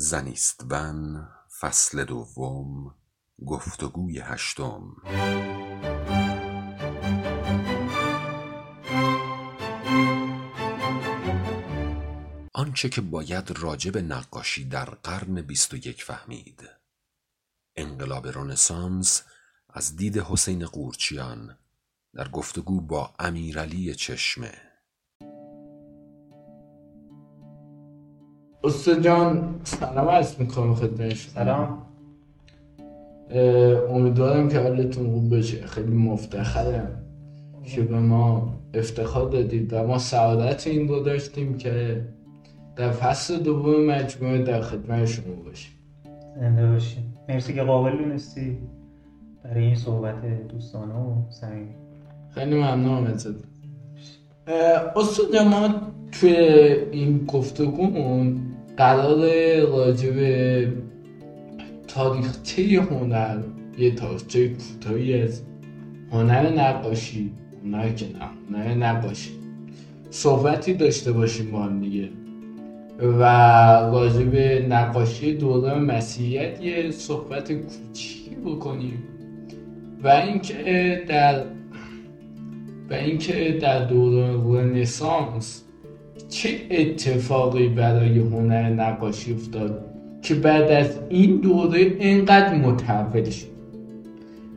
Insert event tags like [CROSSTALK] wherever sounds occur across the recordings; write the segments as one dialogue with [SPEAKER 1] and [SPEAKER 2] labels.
[SPEAKER 1] زنیستون فصل دوم گفتگوی هشتم. آنچه که باید راجع به نقاشی در قرن بیست و یک فهمید. انقلاب رنسانس از دید حسین قورچیان در گفتگو با امیرعلی چشمه.
[SPEAKER 2] استاد جان سلام عرض می‌کنم خدمت
[SPEAKER 3] سلام.
[SPEAKER 2] امیدوارم که حالتون خوب بشه خیلی مفتخرم. که به ما افتخار دادید. و ما سعادت این رو داشتیم که در فصل دوم مجموعه در خدمت شما باشیم.
[SPEAKER 3] زنده باشیم مرسی که قابل دونستی برای این صحبت دوستانه و صمیمی.
[SPEAKER 2] خیلی ممنونم ازت. استاد جان، ما توی این گفتگومون قرار راجع به تاریخچه هنر یه تاریخچه کوتاهی از هنر نقاشی هنر که نه هنر نقاشی صحبتی داشته باشیم با هم دیگه. و راجع به نقاشی دوران مسیحیت یه صحبت کوچیکی بکنیم. و اینکه در و اینکه در دوران رنسانس چه اتفاقی برای هنر نقاشی افتاد که بعد از این دوره اینقدر متحول شد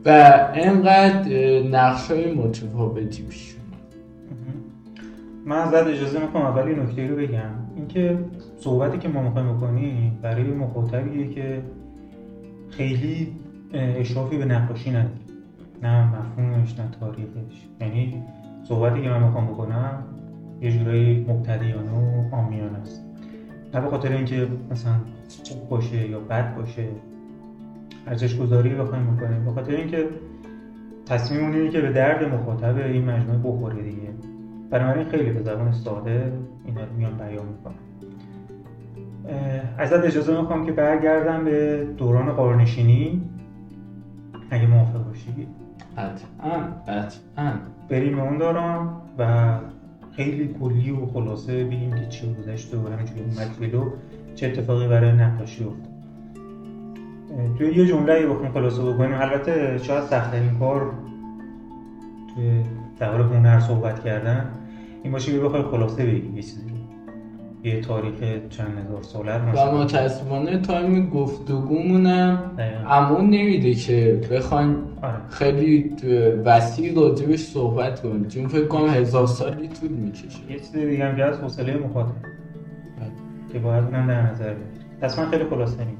[SPEAKER 2] و اینقدر نقش های متفاوتی پیش
[SPEAKER 3] من ازت اجازه می‌کنم اول یه نکته رو بگم. اینکه صحبتی که ما می‌خوایم بکنیم برای مخاطبیه که خیلی اشرافی به نقاشی نداره. نه مفهومش نه تاریخش. یعنی صحبتی که من می‌خوام بکنم یه جورایی مبتدیانه و آمیانه است. نه به خاطر اینکه مثلا خوب باشه یا بد باشه ارزش گذاری بخوایم بکنیم. به خاطر اینکه تصمیم اینه که به درد مخاطب این مجموعه بخوره دیگه. بنابراین خیلی به زبان ساده اینا رو میان بیان می‌کنم ازت اجازه می‌خوام که برگردم به دوران قارنشینی اگه موافق باشی.
[SPEAKER 2] قطعا قطعا
[SPEAKER 3] بریم اون دوران و خیلی کلی و خلاصه بگیم که چی گذشته و همینجوری اومد جلو چه اتفاقی برای نقاشی افتاد. توی یه جمله بخوایم خلاصه بکنیم البته شاید سختترین کار توی درباره هنر صحبت کردن این باشه که بخوای خلاصه بگی یه چیزی. یه تاریخ چند هزار ساله رو
[SPEAKER 2] و متاسفانه تایم گفتگومونم. امون نمیده که بخوایم
[SPEAKER 3] آره.
[SPEAKER 2] خیلی وسیع راجبش صحبت کنیم. چون فکر کنم هزار سالی طول می‌کشه.
[SPEAKER 3] یه چیز دیگه هم که هست حوصله مخاطب. که باید اونم در نظر بگیری پس من خیلی خلاصه نیم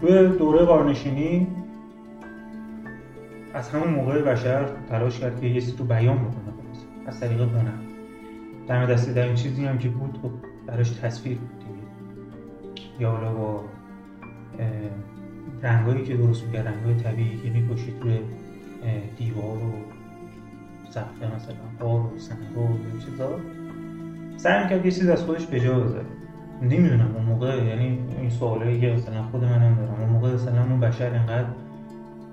[SPEAKER 3] توی دوره قارنشینی از همون موقع بشر تلاش کرد که یه چیزی رو بیان بکنه. از طریق هنر. دم دستی در این چیزی هم که بود خب براش تصویر بود دیگه یا حالا با رنگایی که درست می‌کرد رنگای طبیعی که می‌کشید روی دیوار و سقف مثلا بار و صندوق و این چیزا. سعی می‌کرد یه چیز از خودش به جا بذاره. نمی‌دونم اون موقع یعنی این سوالایی که مثلا خود منم دارم اون موقع مثلا اون بشر انقدر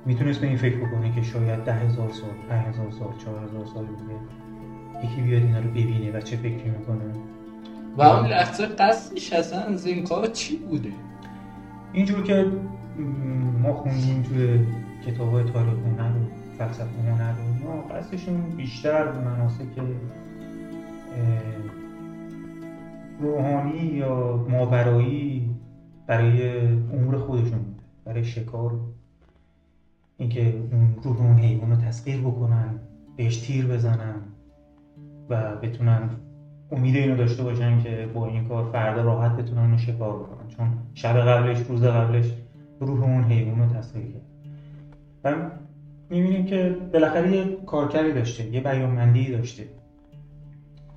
[SPEAKER 3] می‌تونست به این فکر بکنه که شاید ده هزار سال پنج هزار سال چهار هزار سال دیگه یکی بیاد اینا رو ببینه و چه فکری می‌کنه.
[SPEAKER 2] و اون لحظه قصدش اصلا از این کار چی بوده؟
[SPEAKER 3] اینجور که ما خوندیم توی کتاب های تاریخ هنر و فلسفه هنر و قصدشون بیشتر مناسک اه، روحانی یا ماورایی برای امور خودشون برای شکار. اینکه اون روح اون حیوان رو تسخیر بکنن بهش تیر بزنن و بتونن امید اینو داشته باشن که با این کار فردا راحت بتونن اونو شکار بکنن. چون شب قبلش روز قبلش روح اون حیوان رو تسخیر کرد. و می‌بینیم که بالاخره یه کارکردی داشته یه بیانمندی داشته.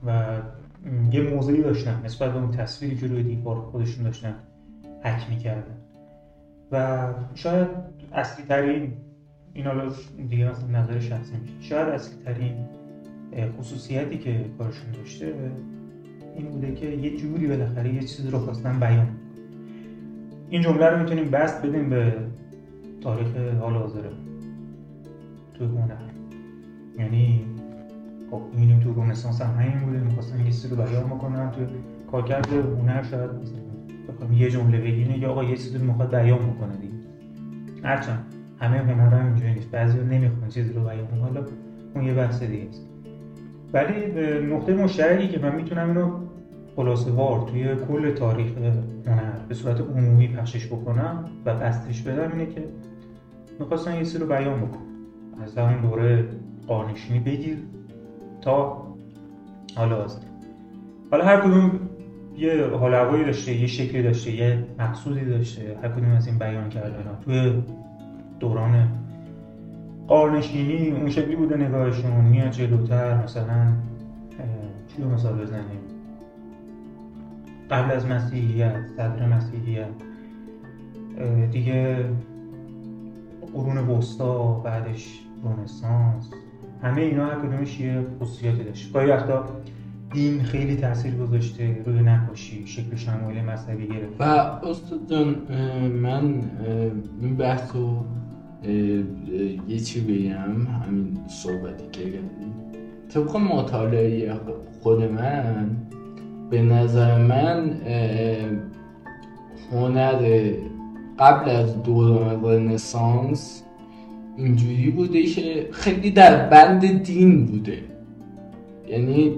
[SPEAKER 3] و یه موضعی داشتن نسبت به اون تصویری که روی دیوار خودشون داشتن حک می‌کردن. و شاید اصلی ترین این حالا دیگه مثلا نظر شخصی میشه. شاید اصلی ترین خصوصیتی که کارشون داشته این بوده که یه جوری بالاخره یه چیزی رو خواستن بیان. این جمله رو می‌تونیم بست بدیم به تاریخ حال حاضره تو هنر یعنی خب می‌بینیم تو رنسانس هم همین بوده می‌خواستن یه چیزی رو بیان بکنن تو کارکرد هنر شاید بخوام یه جمله بگیم یا آقا یه چیزی رو می‌خواد بیان بکنه دیگه. هرچند همه هنر هم اینجوری نیست. بعضی نمی‌خوان چیزی رو بیان حالا اون یه بحث دیگه است. ولی نقطه مشترکی که من می‌تونم اینو خلاصه وار توی کل تاریخ هنر به صورت عمومی پخشش بکنم و بستش بدم اینه که می‌خواستن یه چیزی رو بیان بکن از همون دوره قارنشینی بگیر تا حالا از حالا هر کدوم یه حال هوایی داشته یه شکلی داشته یه مقصودی داشته هر کدوم از این بیان کردن. توی دوران قارنشینی اون شکلی بوده نگاهشون. میاد جلوتر مثلا چی رو مثال بزنیم؟ قبل از مسیحیت صدر مسیحیت. دیگه قرون وسطا بعدش رنسانس. همه اینا هر کدومش یه خصوصیاتی داشت. گاهی وقتا دین خیلی تاثیر گذاشته روی نقاشی شکل شمایل مذهبی گرفت
[SPEAKER 2] و استاد جان من این بحث رو یه چی بگم همین صحبتی که طبق مطالعه خود من به نظر من هنر قبل از دوران رنسانس اینجوری بوده که خیلی در بند دین بوده. یعنی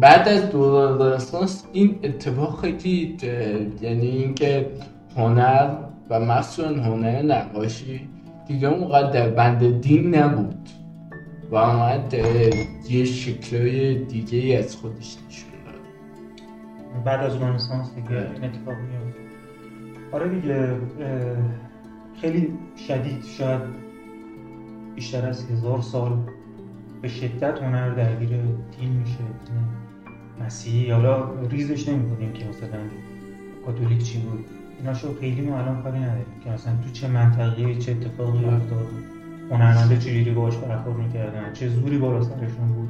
[SPEAKER 2] بعد از دوران رنسانس این اتفاق خیلی یعنی اینکه هنر و مخصوصا هنر نقاشی دیگه اونقدر در بند دین نبود و اومد یه شکلای دیگه از خودش نشون داد.
[SPEAKER 3] بعد از رنسانس دیگه این اتفاق میاد آره دیگه خیلی شدید شاید بیشتر از هزار سال به شدت هنر درگیر دین میشه. مسیحی حالا ریزش نمی‌کنیم که مثلا کاتولیک چی بود. اینا شو خیلی ما الان کاری نداریم که مثلا تو چه منطقه چه اتفاقی افتاد. هنرمنده چجوری باهاش برخورد می‌کردن؟ چه زوری بالا سرشون بود؟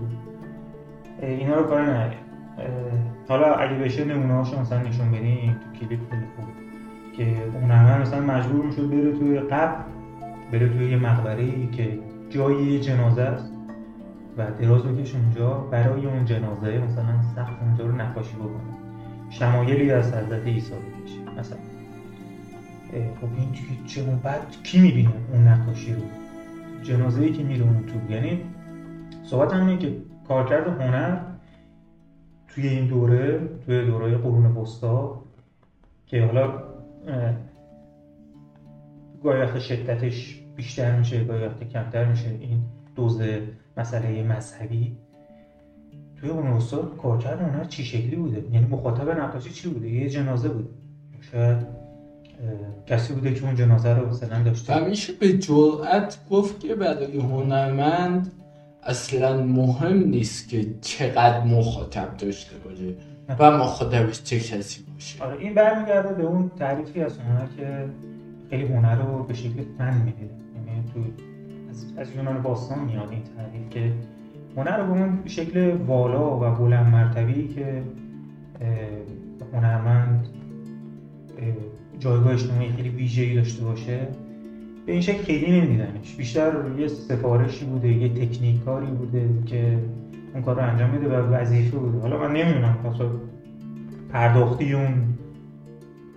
[SPEAKER 3] اینا رو کاری نداریم. حالا اگه بشه نمونه مثلا نشون بدیم تو کلیپ خیلی خوب. که هنرمند مثلا مجبور می‌شد بره توی قبر بره توی یه مقبره ای که جایی یه جنازه است و دراز بکش اونجا برای اون جنازه مثلا سخت اونجا رو نقاشی بکنه. شمایلی از حضرت عیسی بکشه مثلا. خب این چه بعد کی می‌بینه اون نقاشی رو؟ جنازه ای که میره اون تو. یعنی صحبت هم اینه که کارکرد هنر توی این دوره توی دوره قرون وسطا که حالا گاهی وقت شدتش بیشتر میشه گاهی وقت کمتر میشه. این دوز مسئله مذهبی. توی اون وسطا کارکرد هنر چی شکلی بوده؟ یعنی مخاطب نقاشی چی بوده؟ یه جنازه بوده. شاید کسی بوده که اون جنازه رو مثلا داشته؟
[SPEAKER 2] همیشه به جرأت گفت که برای هنرمند اصلا مهم نیست که چقدر مخاطب داشته باشه و مخاطبش چه کسی باشه.
[SPEAKER 3] آره این برمیگرده به اون تعریفی از هنر که خیلی هنر رو به شکل فن می‌دیده یعنی تو از, از یونان باستان میاد این تعریف که هنر رو به اون شکل والا و بلند مرتبی که هنرمند جایگاه اجتماعی خیلی ویژه‌ای داشته باشه به این شکل خیلی نمیدیدنش بیشتر یه سفارشی بوده یه تکنیکاری بوده که اون کار رو انجام میده و وظیفه بوده. حالا من نمی‌دونم پس پرداختی اون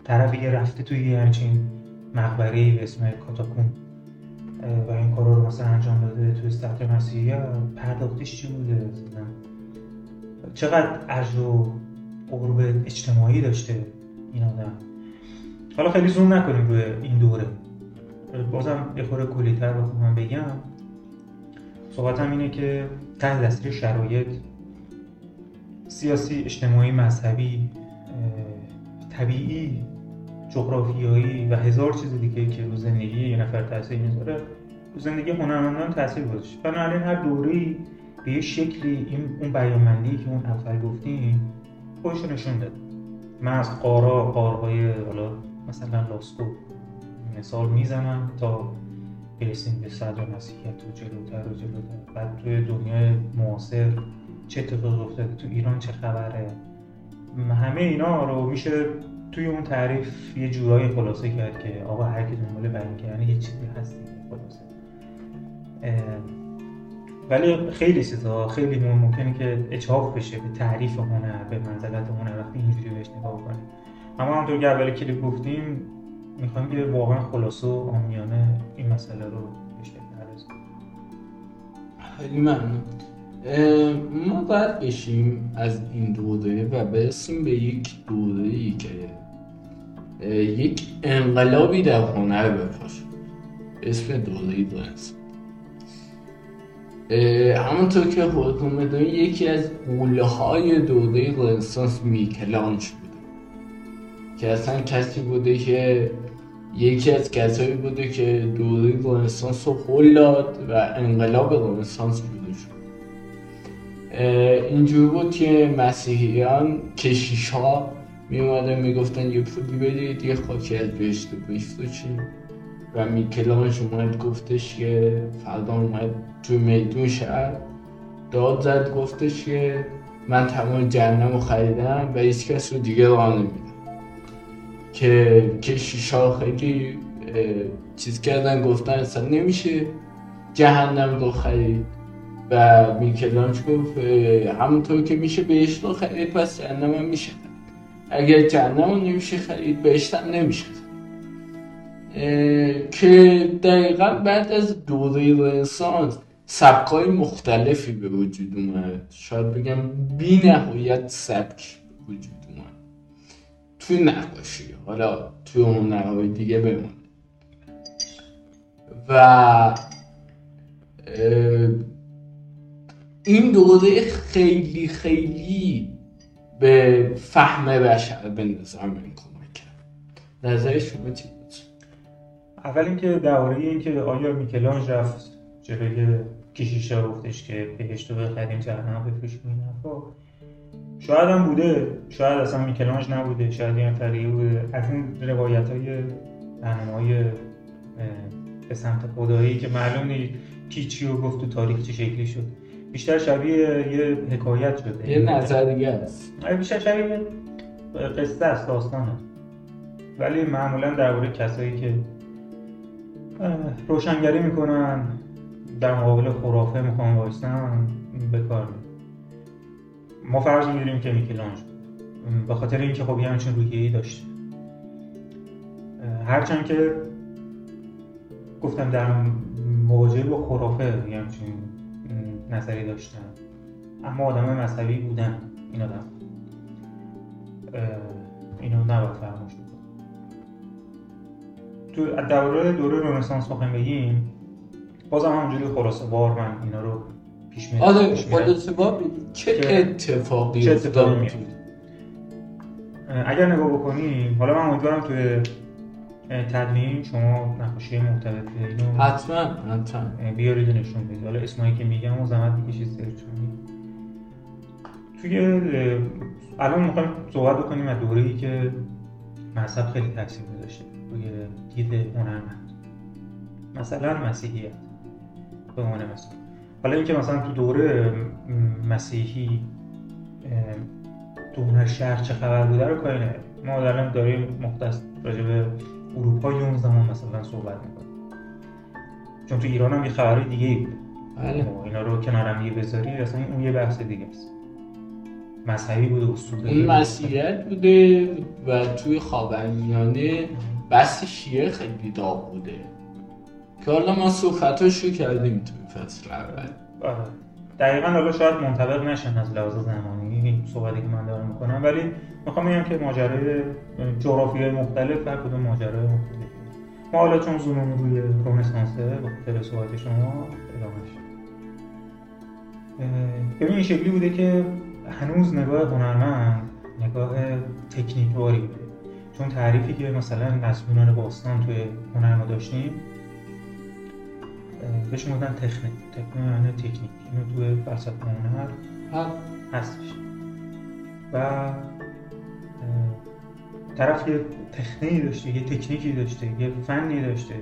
[SPEAKER 3] طرفی که رفته توی یه همچین مقبره به اسم کاتاکون و این کار رو مثلا انجام داده توی سطح مسیحی پرداختیش چی بوده؟ مثلا چقدر اجر و قرب اجتماعی داشته این آدم؟ حالا خیلی زوم نکنیم روی این دوره. بازم یه خورده کلیتر بخوام بگم. صحبتم اینه که تحت دستیر شرایط سیاسی اجتماعی مذهبی طبیعی جغرافیایی و هزار چیز دیگه که رو زندگی یه نفر تاثیر می‌ذاره رو زندگی هنرمندان تاثیر گذاشت بنابراین هر دوره‌ای به یه شکلی این اون بیانمندی که اون اول گفتیم خودش نشون داد. من از قارا قارهای حالا مثلا لاسکو مثال می‌زنم تا برسیم به صدر مسیحیت و جلوتر و جلوتر. بعد توی دنیای معاصر چه اتفاقی افتاده؟ تو ایران چه خبره؟ همه اینا رو میشه توی اون تعریف یه جورایی خلاصه کرد که آقا هر کی دنبال بیان کردن یه چیزی هست خلاصه. ولی خیلی چیزا خیلی ممکنه که اچاف بشه به تعریف هنر به منزلت هنر. وقتی اینجوری بهش نگاه کنیم اما همونطور که اول کلیپ گفتیم می‌خوایم که واقعا خلاصه و آمیانه این مسئله رو بیشتر نرسیم
[SPEAKER 2] خیلی ممنون. ما باید بشیم از این دوره و برسیم به یک دوره ای که یک انقلابی در هنر بپاشه اسم دوره دارست همونطور که خودتون می‌دونید یکی از قوله های دوره رنسانس میکلانج که اصلا کسی بوده که یکی از کسایی بوده که دوره رنسانس رو داد و انقلاب رنسانس بوده شد. اینجور بود که مسیحیان کشیش ها می اومدن می‌گفتن یه پولی بدید یه خاکی از بهشت و چی و میکلانج اومد گفتش که فردا اومد توی میدون شهر. داد زد گفتش که من تمام جهنم رو خریدم و هیچ کس رو دیگه راه نمیدم که کشیشا خیلی چیز کردن گفتن اصلا نمیشه. جهنم رو خرید و میکلانج گفت همونطور که میشه بهشت رو خرید پس جهنم هم میشه اگر جهنم رو نمیشه خرید بهشت هم نمیشه که دقیقا بعد از دوره رنسانس سبکای مختلفی به وجود اومد. شاید بگم بی نهایت سبک وجود توی نقاشی. حالا توی هنرهای دیگه بمونه و این دوره خیلی خیلی به فهم بشر به نظر من کمک. کرد نظر شما چی بود؟
[SPEAKER 3] اول اینکه درباره اینکه آیا میکلانج رفت جلوی کشیشا گفتش که بهشت رو بخریم جهنم بفروشیم این شاید هم بوده. شاید اصلا میکلانج نبوده. شاید یه نفریه بوده. از این روایت های های به سمت خدایی که معلوم نیست کی چی رو گفت تو تاریخ چه شکلی شد. بیشتر شبیه یه حکایت شده.
[SPEAKER 2] یه نظریه است.
[SPEAKER 3] آره، بیشتر شبیه قصه است داستانه. ولی معمولا درباره کسایی که روشنگری می‌کنن در مقابل خرافه می‌خوان وایستن به کار ما فرض می‌گیریم که میکلانج به خاطر اینکه خب یه همچین روحیه‌ای داشته هرچند که گفتم در مواجهه با خرافه یه همچین نظری داشتن. اما آدم مذهبی بودن این آدم. اینو نباید فراموش تو دوره دوره رنسانس بخوایم بگیم بازم همونجوری خلاصه بار من اینا رو پیش میرم
[SPEAKER 2] آره خلاصه بار چه اتفاقی چه اتفاقی
[SPEAKER 3] اگر نگاه بکنیم حالا من امیدوارم توی تدوین شما نقاشی مرتبط
[SPEAKER 2] اینو حتما حتما.
[SPEAKER 3] بیارید نشون بدید. حالا اسمایی که میگم و زحمت بکشید سرچ کنید توی الان می‌خوایم صحبت بکنیم از دوره‌ای که مذهب خیلی تاثیر گذاشته. روی دید هنرمند مثلا مسیحیت. به عنوان مثال. حالا اینکه مثلا تو دوره مسیحی تو هنر شهر چه خبر بوده رو کاری ما الان داریم مختص راجع به اروپای اون زمان مثلا صحبت می‌کنیم چون تو ایران هم یه خبرهای دیگه ای بود
[SPEAKER 2] بله.
[SPEAKER 3] اینا رو کنارم یه بذاری اصلا اون یه بحث دیگه است مذهبی بوده اصول
[SPEAKER 2] اون مسیحیت بوده و توی خاورمیانه بحث شیعه خیلی داغ بوده که حالا ما صحبتاشو کردیم توی فصل اول.
[SPEAKER 3] دقیقا حالا شاید منطبق نشن از لحاظ زمانی این صحبتی که من دارم می‌کنم ولی می‌خوام بگم که ماجرای جغرافیای مختلف هر کدوم ماجرای مختلف ما حالا چون زومون روی رنسانسه به خاطر صحبت شما ادامهش ببین این شکلی بوده که هنوز نگاه هنرمند نگاه تکنیک باری بوده. چون تعریفی که مثلا نسلونان باستان توی هنر ما داشتیم بهش می‌گفتن تکنیک تکنیک یعنی تکنیک. اینو توی فلسفه هنر هستش. و طرف یه تکنیکی داشته یه تکنیکی داشته یه فنی داشته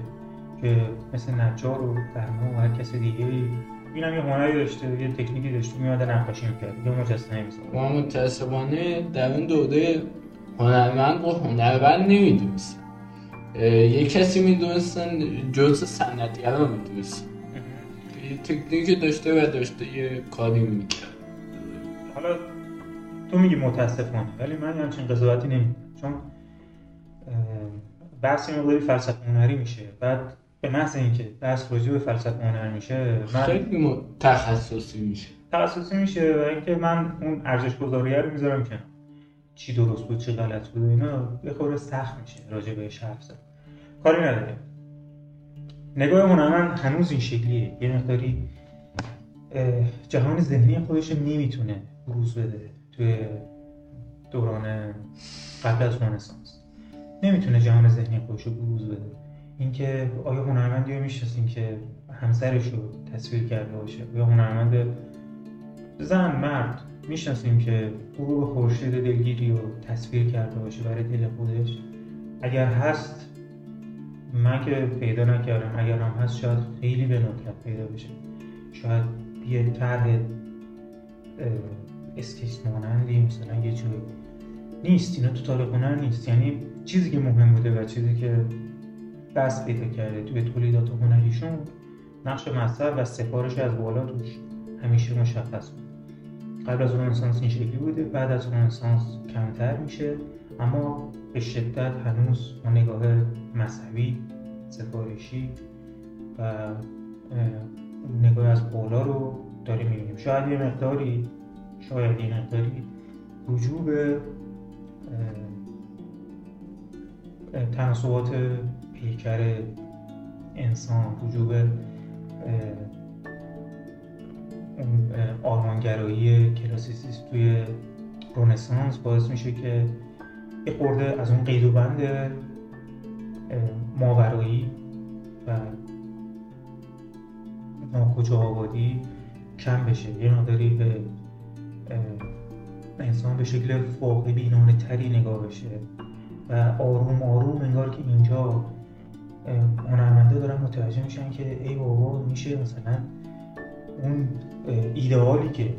[SPEAKER 3] که مثل نجار و فرما و هر کس دیگه این هم یه هنری داشته یه تکنیکی داشته میاد نقاشی می‌کرد. یه مجسمه میساخت
[SPEAKER 2] ما متاسفانه در این دوره هنرمند و هنرمند نمی‌دونست یه کسی می‌دونستن جز سنتگران می‌دونستن یه تکنیکی داشته و داشته یه کاری می‌کرد.
[SPEAKER 3] حالا تو میگی متاسفانه ولی من همچین قضاوتی نمی‌دونم چون بحث این مقداری فلسفه هنری میشه. بعد به محض اینکه بحث راجع به فلسفه هنر میشه
[SPEAKER 2] من خیلی تخصصی میشه.
[SPEAKER 3] تخصصی میشه و اینکه من اون ارزش گذاری رو می‌ذارم که چی درست بود چی غلط بود اینا یه خورده سخت میشه راجع بهش حرف کاری نداره نگاه هنرمند هنوز این شکلیه. یه مقداری جهان ذهنی خودش نمی‌تونه بروز بده توی دوران قبل از رنسانس. نمی‌تونه جهان ذهنی خودش رو بروز بده. اینکه آیا هنرمندی رو می‌شناسیم که همسرش رو تصویر کرده باشه. یا هنرمند زن مرد می‌شناسیم که غروب خورشید دلگیری رو تصویر کرده باشه برای دل خودش. اگر هست من که پیدا نکردم. اگر هم هست شاید خیلی به ندرت پیدا بشه. شاید یه طرح اسکیس مانندی مثلا یه جوری نیست. اینا تو تاریخ هنر نیست. یعنی چیزی که مهم بوده و چیزی که دست پیدا کرده توی تولیدات هنریشون نقش مذهب و سفارش از بالا توش همیشه مشخص بود. قبل از رنسانس این شکلی بوده بعد از رنسانس کمتر میشه اما به شدت هنوز ما نگاه مذهبی سفارشی و نگاه از بالا رو داریم می‌بینیم. شاید یه مقداری شاید یه مقداری رجوع به تناسبات پیکر انسان رجوع به آرمانگرایی کلاسیسیست توی رونسانس باعث میشه که یه خورده از اون قید و بند ماورایی و ناکجا آبادی کم بشه. یه مقداری به انسان به شکل واقع بینانه تری نگاه بشه و آروم آروم انگار که اینجا هنرمنده دارن متوجه میشن که ای بابا میشه مثلا اون ایدئالی که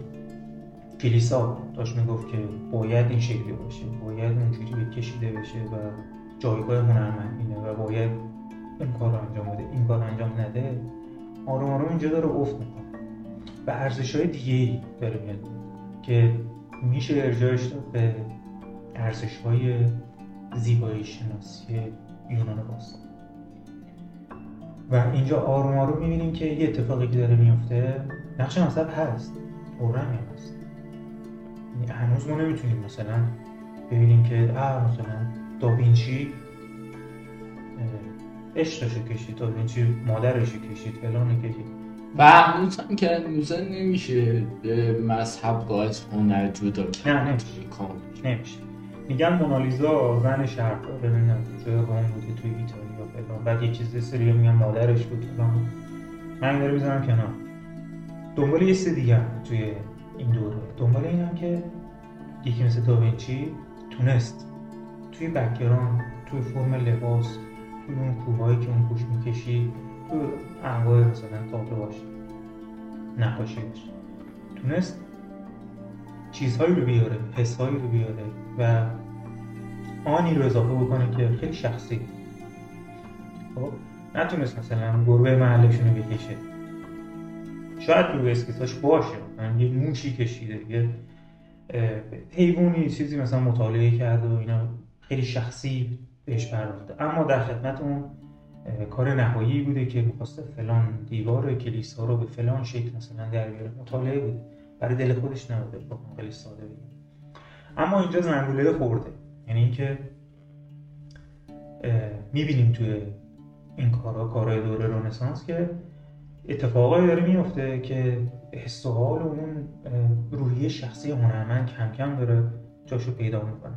[SPEAKER 3] کلیسا داشت می‌گفت که باید این شکلی باشه باید اونجوری بکشیده بشه و جایگاه هنرمندینه و باید این کار انجام بده این کار انجام نده آروم آروم اینجا داره افت می‌کنه. و ارزش های دیگه ای داره میاد که میشه ارجاعش داد به ارزش های زیبایی شناسی یونان باستان. و اینجا آروم آروم می‌بینیم که یه اتفاقی که داره میفته نقش مذهب هست. هم هست. یعنی هنوز ما نمی‌تونیم مثلا ببینیم که آه مثلا داوینچی عشقشو کشید داوینچی مادرشو کشید فلان کشید.
[SPEAKER 2] و هنوز هم که هنوز نمیشه به مذهب باعث هنر جدا
[SPEAKER 3] نه نمیشه. نمیشه. میگن مونالیزا زن شهردار نمی‌دونم توی روم بودی توی ایتالیا فلان. بعد یه چیز سری میگن مادرش بود فلان من داره می‌ذارم کنار. دنبال یه سه دیگه توی این دوره. دنبال اینم که یکی مثل داوینچی تونست توی بکران توی فرم لباس توی اون کوههایی که اون پوش می‌کشی توی انواع مثلا باشه نقاشی تونست چیزهایی رو بیاره حسهایی رو بیاره و آنی رو اضافه بکنه که خیلی شخصی. خب نتونست مثلا گربه محلشون رو بکشه. شاید تو اسکیتاش باشه. یه موشی کشیده یه حیوانی چیزی مثلا مطالعه کرده و اینا خیلی شخصی بهش پرداخته. اما در خدمت اون کار نهایی بوده که می‌خواسته فلان دیوار کلیسا رو به فلان شکل مثلا در بیاره. مطالعه بوده. برای دل خودش نبوده با خیلی ساده بگیم اما اینجا زنگوله خورده. یعنی اینکه می‌بینیم توی این کارا کارهای دوره رنسانس که اتفاقایی داره میفته که حس و حال اون روحیه شخصی هنرمند کم کم داره جاشو پیدا می‌کنه.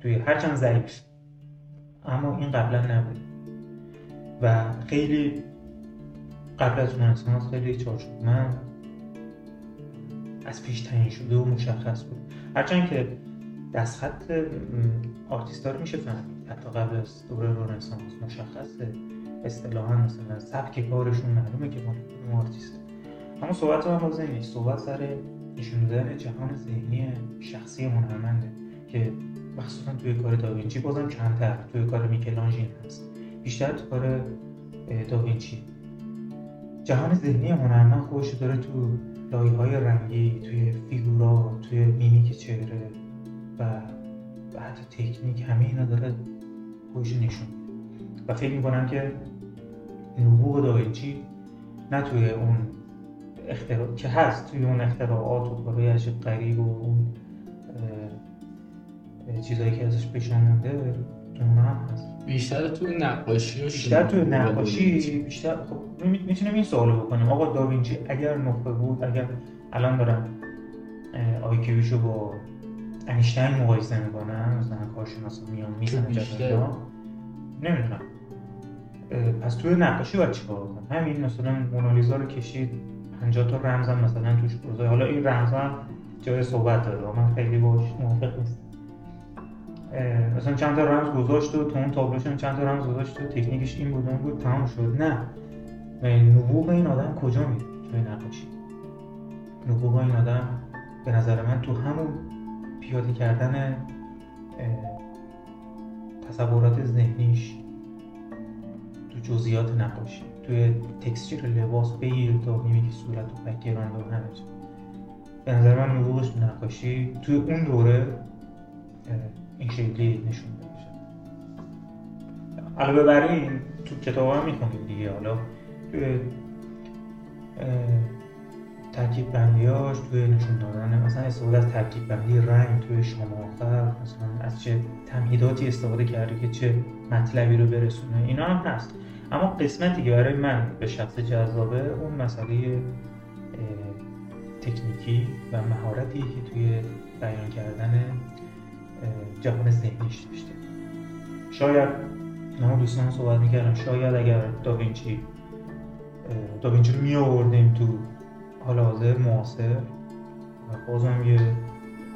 [SPEAKER 3] توی هرچند ضعیف. اما این قبلا نبود. و خیلی قبل از رنسانس خیلی من از پیش تعیین شده و مشخص بود. هرچند که دستخط آرتیستا رو میشه فهمید حتی قبل از دوره رنسانس مشخصه. اصطلاحا مثلا سبک کارشون معلومه که اون آرتیسته اما صحبت من بازه نیست. صحبت سر نشون دادن جهان ذهنی شخصی هنرمنده که مخصوصا توی کار داوینچی بازم کمتر توی کار میکلانژین هست. بیشتر تو کار داوینچی. جهان ذهنی هنرمند خودش داره تو لایه های رنگی توی فیگورا توی میمیک چهره و حتی تکنیک همه اینا داره خودش نشون و فکر می‌کنم که نبوغ داوینچی نه توی اون اختراع که هست توی اون اختراعات و کارهای عجیب غریب و اون چیزایی که ازش پیشون مونده اون هم هست.
[SPEAKER 2] بیشتر توی نقاشی
[SPEAKER 3] بیشتر توی نقاشی بیشتر خب می‌تونیم این سوالو بکنیم. آقا داوینچی اگر نخبه بود اگر الان دارم آیکیوشو با انیشتین مقایسه می‌کنن مثلا کارشناسا میان جدولا نمی‌دونم. پس توی نقاشی باید چیکار کنم؟ همین مثلا مونالیزا رو کشید 50 تا رمز هم مثلا توش گذاشت. حالا این رمز هم جای صحبت داره. من خیلی باش موافق نیستم. مثلا چند تا رمز گذاشت و تو اون تابلوش چند تا رمز گذاشت و تکنیکش این بود اون بود تمام شد. نه. نبوغ این آدم کجا میره توی نقاشی؟ نبوغ این آدم به نظر من تو همون پیاده کردن تصورات ذهنیش جزئیات نقاشی. توی texture لباس بگیر تا می‌بینی صورت و background و همه به نظر من نبوغش نقاشی. توی اون دوره این شکلی نشون میشه. علاوه بر این تو کتاب هم می‌خونیم دیگه. حالا توی ترکیب بندیاش توی نشون دادن مثلا استفاده از ترکیب بندی رنگ توی شام آخر مثلا از چه تمهیداتی استفاده کرده که چه مطلبی رو برسونه. اینا هم هست. اما قسمتی که برای من به شخص جذابه اون مسئله تکنیکی و مهارتی که توی بیان کردن جهان ذهنیش داشته. شاید من دوستان صحبت می‌کردم شاید اگر داوینچی داوینچی رو می آوردیم تو حال حاضر معاصر و بازم یه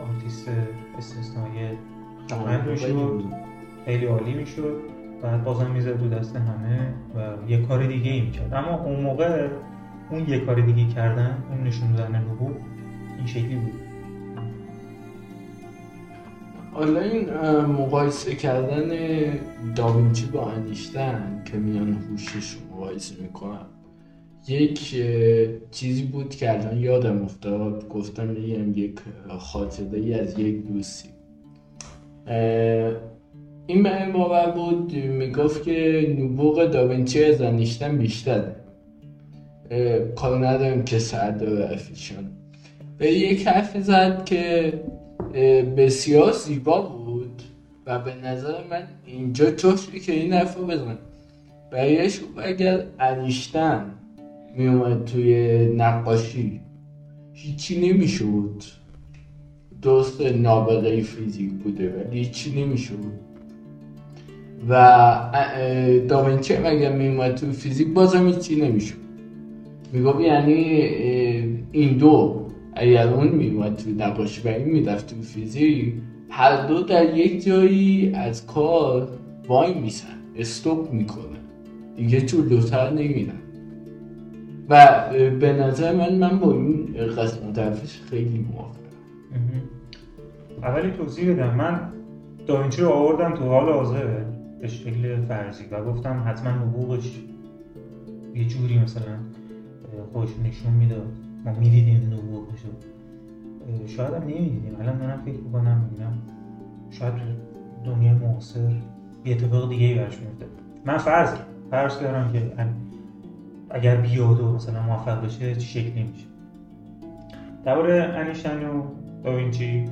[SPEAKER 3] آرتیست استثنایی خیلی عالی می‌شد. بعد بازم می‌زد دو دست همه و یه کار دیگه ای می‌کرد اما اون موقع اون یه کار دیگه کردن اون نشون دادن نبوغ این شکلی بود.
[SPEAKER 2] حالا این مقایسه کردن داوینچی با انیشتن که میان هوشش مقایسه می‌کنم یک چیزی بود که الان یادم افتاد. گفتم بگم یک خاطره ای از یک دوستی. این به باور بود می‌گفت که نبوغ داوینچی از انیشتن بیشتره. کار نداریم که سرد افیشان به یک حرف زد که بسیار زیبا بود و به نظر من اینجا توفی که این حرف رو بزن. برایش اگر انیشتن میومد توی نقاشی هیچی نمی‌شود درست نابغه فیزیک بوده ولی هیچی نمی‌شود و داوینچی اگر میومد توی فیزیک؟ بازم هیچی نمی‌شود می‌گفت یعنی این دو اگر اون میومد توی نقاشی و این می‌رفت تو فیزیک هر دو در یک جایی از کار وای میسن استوب می‌کنه دیگه جلوتر نمیرن. و به نظر من من با این قسمت حرفش خیلی موافقم.
[SPEAKER 3] اولی توضیح بدم. من داوینچی رو آوردم تو حال حاضر به شکل فرضی. و گفتم حتما نبوغش یه جوری مثلا خوش نشون می‌داد ما می‌دیدیم نبوغش رو شاید هم نمی‌دیدیم. الان دارم فکر می‌کنم می‌بینم. شاید دنیای معاصر یه اتفاق دیگه ای برش میفته من فرض فرض کردم که اگر بیاد و مثلا موفق بشه چه شکلی میشه؟ درباره انیشتین و داوینچی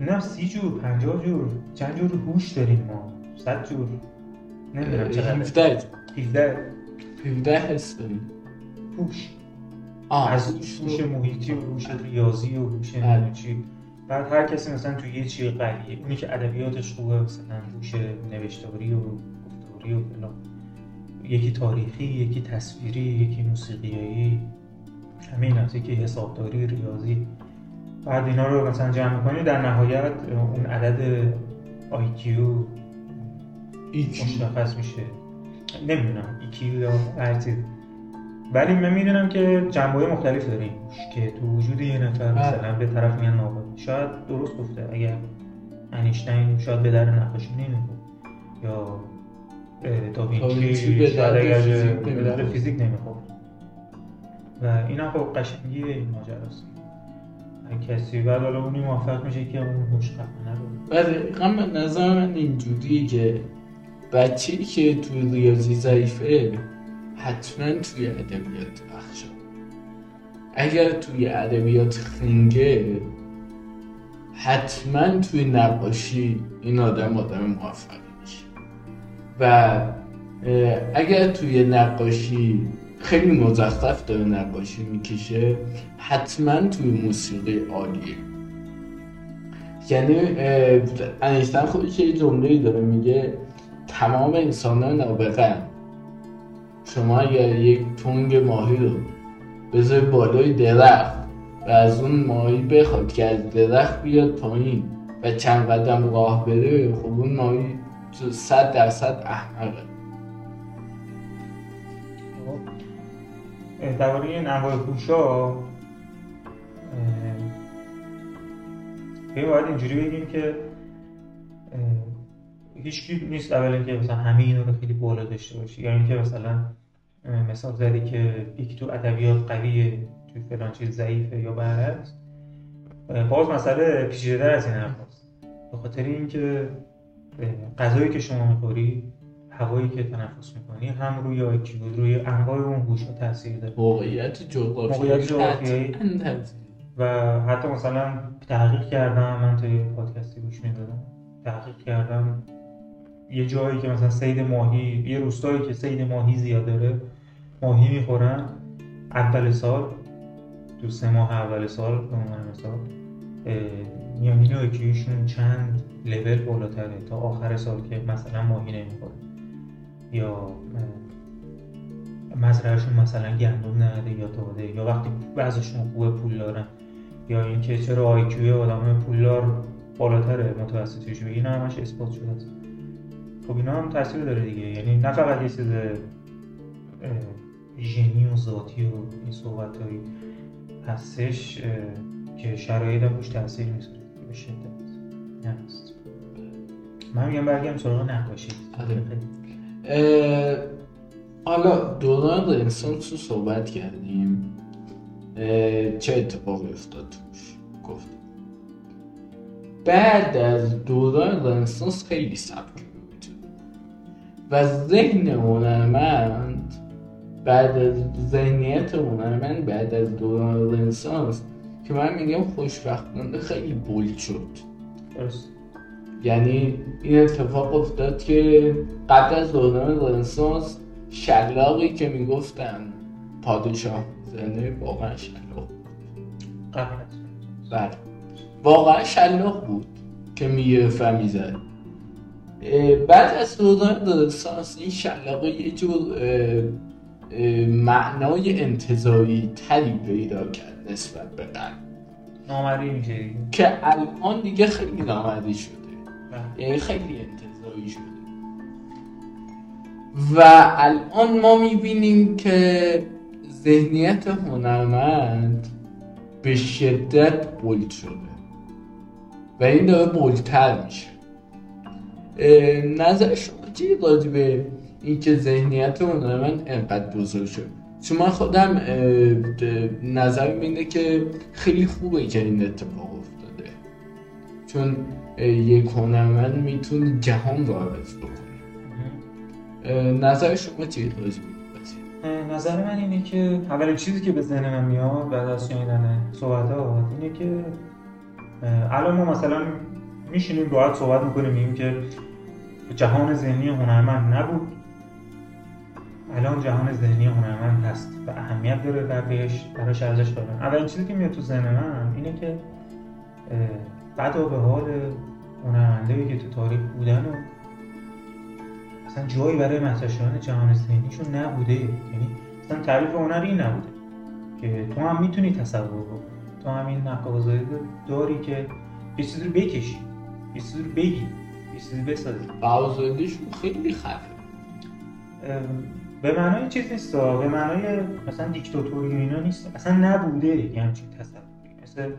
[SPEAKER 3] نه سی جور پنجاه جور چند جور هوش داریم ما؟ صد جور.
[SPEAKER 2] نمی‌دونم چقدر. 17
[SPEAKER 3] 17
[SPEAKER 2] 17 هست داریم.
[SPEAKER 3] هوش. از هوش محیطی و هوش ریاضی و هوش چی بعد هر کسی مثلا تو یه چی قویه اونی که ادبیاتش خوبه مثلا هوش نوشتاری و گفتاری و فلان. یکی تاریخی یکی تصویری یکی موسیقیایی. همین یکی حسابداری ریاضی. بعد اینا رو مثلا جمع کنی در نهایت اون عدد IQ مشخص میشه. نمی‌دونم EQ یا هر ولی من می‌دونم که جنبه مختلف داریم. که تو وجود یه نفر بله. مثلا به طرف میان نابود شاید درست گفته. اگر انیشتین شاید به در نقاشی نمی‌خورد یا داوینچی به در فیزیک نمی‌خورد. و این هم خب قشنگی این ماجراست. کسی بعد حالا اونی موفق میشه که اون خفنه رو
[SPEAKER 2] و دقیقا به نظر من اینجوریه که بچه که توی ریاضی ضعیفه حتما توی ادبیات بخشا. اگر توی ادبیات خنگه حتما توی نقاشی این آدم آدم موفقی میشه. و اگر توی نقاشی خیلی مزخرف داره نقاشی می‌کشه حتما توی موسیقی عالیه. یعنی انیشتن خودش یه جمله داره میگه تمام انسان ها نابغه شما اگر یک تنگ ماهی رو بذاری بالای درخت و از اون ماهی بخواد که از درخت بیاد پایین و چند قدم راه بره خب اون ماهی صد درصد احمقه.
[SPEAKER 3] درباره این انواع هوشا باید اینجوری بگیم که هیچکی نیست اول اینکه مثلا همه اینا رو خیلی بالا داشته باشی. یا اینکه مثلا مثال زدی که یکی تو ادبیات قویه توی فلان چیز ضعیفه یا برعکس. باز مسئله پیچیده‌تر از این حرفاست به خاطر اینکه غذایی که شما می‌خوری هوایی که تنفس می‌کنی هم روی آیکیو روی انواع اون هوش تاثیر داره.
[SPEAKER 2] موقعیت جغرافیایی
[SPEAKER 3] موقعیت جغرافیایی. [LAUGHS] و حتی مثلا تحقیق کردم من توی پادکستی گوش می‌دادم. تحقیق کردم. یه جایی که مثلا سید ماهی یه روستایی که سید ماهی زیاد داره ماهی می‌خورن. اول سال تو سه ماه اول سال به عنوان مثال میانگین آیکیوشون چند لول بالاتره تا آخر سال که مثلا ماهی نمی‌خوره. یا مزرعهشون مثلا گندم نهده یا داده یا وقتی بعضشون خوبه پول دارن. یا اینکه چرا آیکیوی آدم پولدار بالاتره متوسطش این همش اثبات شده است. خب اینا هم تاثیر داره دیگه. یعنی نه فقط یه چیز ژنی و ذاتی و این صحبت هستش اه، که شرایط هم روش تاثیر می‌ذاره. به شدت. این هست. من میگم برگردم سراغ نقاشی
[SPEAKER 2] آره. حالا دوران رنسانس رو صحبت کردیم. چه اتفاقی افتاد؟ توش گفتیم بعد از دوران رنسانس خیلی سبک بود. و ذهن هنرمند بعد از ذهنیت هنرمند بعد از دوران رنسانس که من میگم خوشبختانه خیلی بولد شد. یعنی این اتفاق افتاد که قبل از دوران رنسانس شلاقی که می‌گفتن پادشاه. زنه واقعا شلاق
[SPEAKER 3] قبل از
[SPEAKER 2] بله. واقعا شلاق بود که می‌گرفت و می‌زد بعد از دوران رنسانس این شلاقه یه جور معنای انتظایی تری پیدا کرد نسبت به قلب
[SPEAKER 3] نامری میشه
[SPEAKER 2] که الان دیگه خیلی نامردی شده.
[SPEAKER 3] بله.
[SPEAKER 2] یعنی خیلی انتظایی شده. و الان ما می‌بینیم که ذهنیت هنرمند به شدت بولد شده و این داره بولتر میشه. نظر شما چی راجع به اینکه ذهنیت هنرمند انقدر بزرگ شد چون من خودم نظرم اینه که خیلی خوبه که این اتفاق افتاده. چون یک هنرمند می‌تونه جهان رو عوض بکنه. نظر شما چی راجع
[SPEAKER 3] نظر من اینه که اولین چیزی که به ذهن من میاد بعد از شنیدن صحبتات اینه که الان ما مثلا میشینیم راحت صحبت می‌کنیم میگیم که جهان ذهنی هنرمند نبود. الان جهان ذهنی هنرمند هست و اهمیت داره در بهش براش ارزش قائلم اولین چیزی که میاد تو ذهن من اینه که بدا به حال هنرمندایی که تو تاریخ بودن و اصلا جایی برای مطرح شدن جهان ذهنیشون نبوده. یعنی اصلا تعریف هنر این نبوده که تو هم می‌تونی تصور بکنی. تو هم این نقاضایی داری که یه چیزی رو بکشی یه چیزی رو بگی یه چیزی بسازی.
[SPEAKER 2] بهازادیشون خیلی خفه.
[SPEAKER 3] به معنای چیز نیست به معنای مثلا دیکتاتوری و اینا نیست. اصلا نبوده یه همچین تصوری. مثل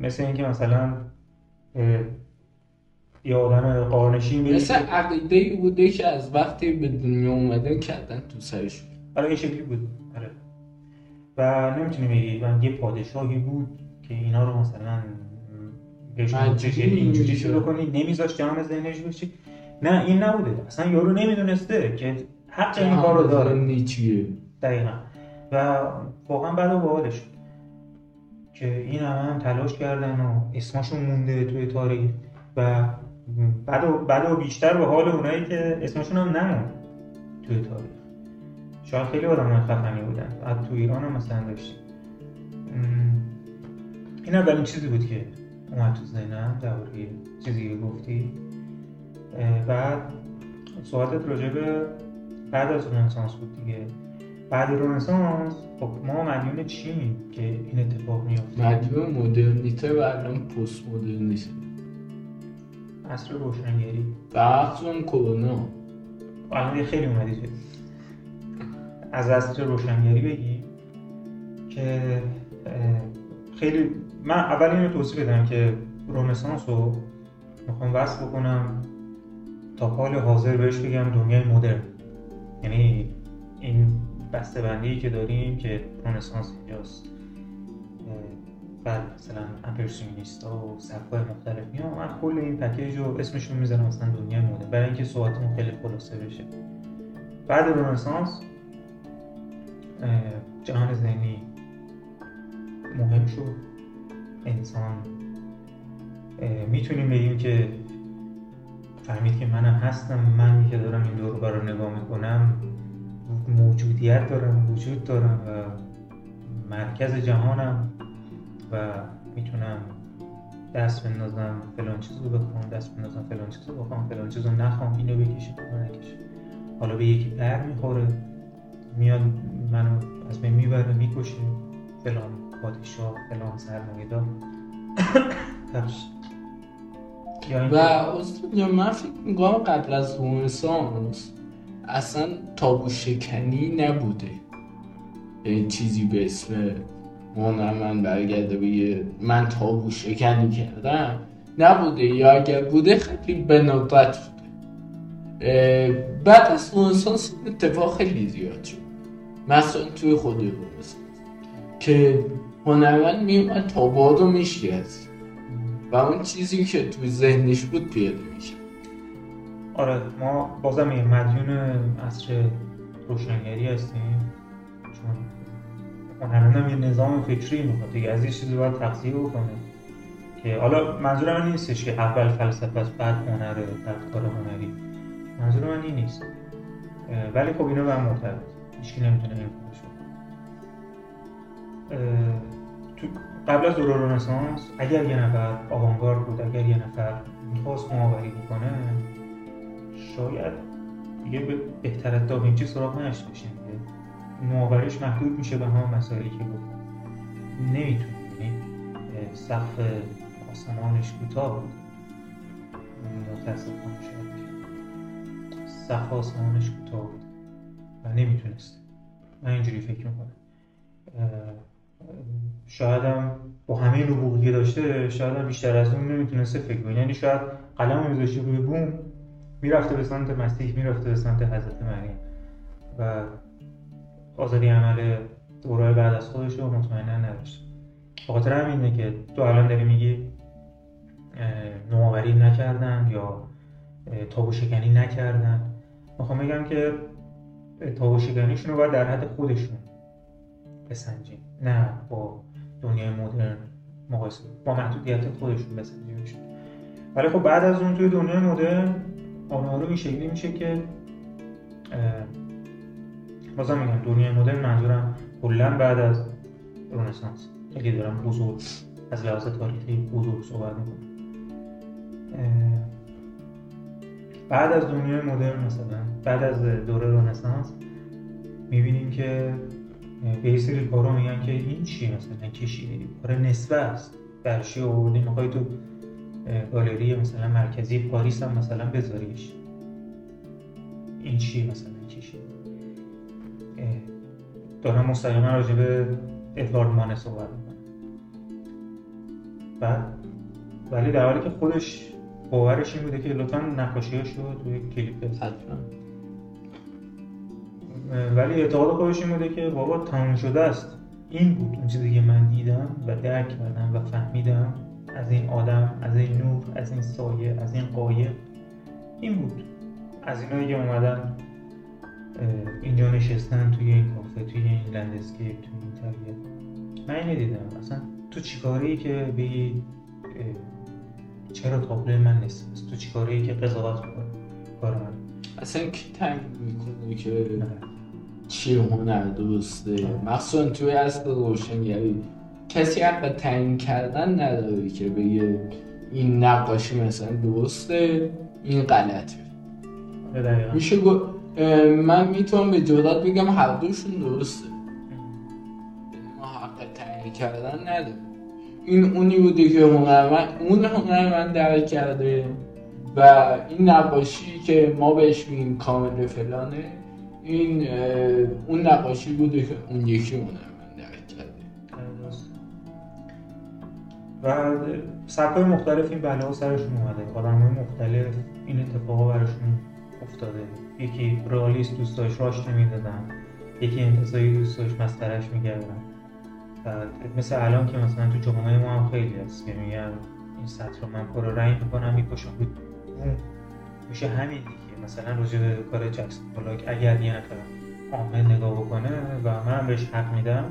[SPEAKER 3] مثل اینکه مثلا یه آدم قارنشین بری
[SPEAKER 2] مثل عقیده ای بوده که از وقتی به دنیا اومدن کردن تو سرشون
[SPEAKER 3] آره این شکلی بود. آره. و نمی‌تونی بگی. من یه پادشاهی بود که اینا رو مثلا بهشون اینجوری شروع کنی نمیذاش جهان ذهنش بشی نه این نبوده. اصلا یارو نمی‌دونسته که حق این کار رو داره.
[SPEAKER 2] چیه
[SPEAKER 3] دقیقا. و واقعا بعد و باحالش که این همه هم تلاش کردن و اسمشون مونده توی تاریخ و بعد و, بعد و بیشتر به حال اونایی که اسمشون هم نموند توی تاریخ. شاید خیلی آدم خفنی بودن. از تو ایران هم مثلا داشتیم. این اولین چیزی بود که اومد تو ذهنم درباره چیزی که گفتی. بعد سوالت راجع به بعد از رنسانس بود دیگه. بعد رنسانس خب ما مدیون چیم که این اتفاق میافته؟
[SPEAKER 2] مدیون مدرنیته و الان پست مدرنیته
[SPEAKER 3] عصر روشنگری.
[SPEAKER 2] بحث اون کرونا.
[SPEAKER 3] الان خیلی اومدی از عصر روشنگری بگی که خیلی من اول اینو توصیف بدم که رنسانس رو می‌خوام وصل بکنم تا حال حاضر بهش بگم دنیای مدرن. یعنی این بسته بندی که داریم که رنسانس اینجاست. بعد مثلا امپرسیونیست ها و سبکای مختلف میام من کل این پکیج رو اسمشون می‌زنم مثلا دنیای مدرن برای اینکه صحبتمون خیلی خلاصه بشه. بعد رنسانس جهان ذهنی مهم شد. انسان می‌تونیم بگیم که فهمید که منم هستم. من که دارم این دور رو نگاه می‌کنم. موجودیت دارم وجود دارم و مرکز جهانم. و می‌تونم دست بندازم فلان چیز رو بخوام دست بندازم فلان چیز رو بخوام فلان چیز رو نخوام اینو بکشم نکشم. حالا به یکی بر می‌خوره میاد منو از بین می‌بره می‌کشه. فلان پادشاه فلان سرمایه‌دار
[SPEAKER 2] و استاد من فکر می‌کنم قبل از رنسانس اصلا تابو شکنی نبوده. چیزی به اسم من برگرده بگه من تابو شکنی کردم نبوده. یا اگر بوده خیلی به ندرت بوده. بعد از رنسانس اتفاق خیلی زیاد شد. مثلا توی خود رنسانس که هنرمند میومد تابوها رو میشکست. و اون چیزی که توی ذهنش بود پیاده میشه
[SPEAKER 3] آره ما بازم یه مدیون عصر روشنگری هستیم. چون هنرمند هم یه نظام فکری می‌خواد دیگه از یه چیزی باید تقصیر بکنه. که حالا منظور من نیستش که اول فلسفه است بعد هنره بعد کار هنری. منظور من این نیست. ولی خب اینا به هم مرتبط. هیچکی نمی‌تونه این تو قبل از دوران رنسانس اگر یه نفر آوانگارد بود اگر یه نفر می‌خواست نوآوری بکنه شاید دیگه به بهتر از داوینچی سراغ بشه نوآوریش محدود میشه به همون مسائلی که گفتم. نمی‌تونه یعنی سقف آسمانش کوتاه بود. متاسفانه شاید. سقف آسمانش کوتاه بود. و نمی‌تونست من اینجوری فکر می‌کنم. شاید هم با همه نبوغی که داشته شاید هم بیشتر از اون نمی‌تونسته فکر کنه. یعنی شاید قلم میذاشته روی بوم می‌رفته به سمت مسیح می‌رفته به سمت حضرت مریم. و آزادی عمل دورای بعد از خودش رو مطمئنا نداشت. خاطر همینه که تو الان داری میگی نوآوری نکردن یا تابو شکنی نکردن. می‌خوام بگم که تابو شکنیشون رو باید در حد خودشون بسنجیم. نه با دنیای مدرن مقایسه با محدودیت خودشون بسنجیمشون. ولی خب بعد از اون توی دنیای مدرن آنها این شکلی میشه که بازم میگم دنیای مدرن منظورم کلا بعد از رنسانس. اگه دارم بزرگ از لحاظ تاریخی بزرگ صحبت می‌کنم. بعد از دنیای مدرن مثلا بعد از دوره رنسانس می‌بینیم که به یه سری کارا میگن که این چیه مثلا کشیده کار نسبه است. برشی آوردی؟ می‌خوای تو گالری مثلا مرکزی پاریس هم مثلا بذاریش. این چیه مثلا؟ کشیده دارم مستقیما راجع به ادوارد مانه صحبت می‌کنم. بعد؟ ولی در حالی که خودش باورش این بوده که لطفا نقاشیاش رو توی کلیپ بزن. ولی اعتقاد خودش این بوده که بابا تموم شده است. این بود اون چیزی که من دیدم و درک کردم و فهمیدم. از این آدم از این نور از این سایه از این قایق. این بود. از اینایی که اومدن اینجا نشستن توی این کافه توی این لندسکیپ توی این طبیعت. من اینو دیدم. اصلا تو چیکاره ای که بگی چرا تابلو من نیست؟ تو چیکاره ای که قضاوت کنه کار من.
[SPEAKER 2] اصلا کی تنگ می‌کنه که چی هنر درسته؟ مخصوصا توی اصل روشنگری. کسی حق تعیین کردن نداره که بگه این نقاشی مثلا درسته این غلطه. میشه گو... من می‌تونم به جرات بگم هر دوشون درسته. ما حق تعیین کردن نداره این اونی بوده که هنرمند اون هنرمند درک کرده و این نقاشی که ما بهش میگیم کامل فلانه این اون نقاشی بوده که اون یکی هنرمند درک کرده.
[SPEAKER 3] و سبکای مختلف این بلا سرشون اومده آدم های مختلف این اتفاقا براشون افتاده. یکی رئالیست دوست داشت راش نمی‌دادن یکی انتظایی دوست داشت مسخرش می‌کردن مثل الان که مثلا تو جامعه ما هم خیلی هست که میگن این سطر رو من پر رنگ می‌کنم می‌کشم اون میشه همین دیگه. مثلا راجع به کار جکسون پولاک اگر یه نفر عامل نگاه بکنه و من بهش حق میدم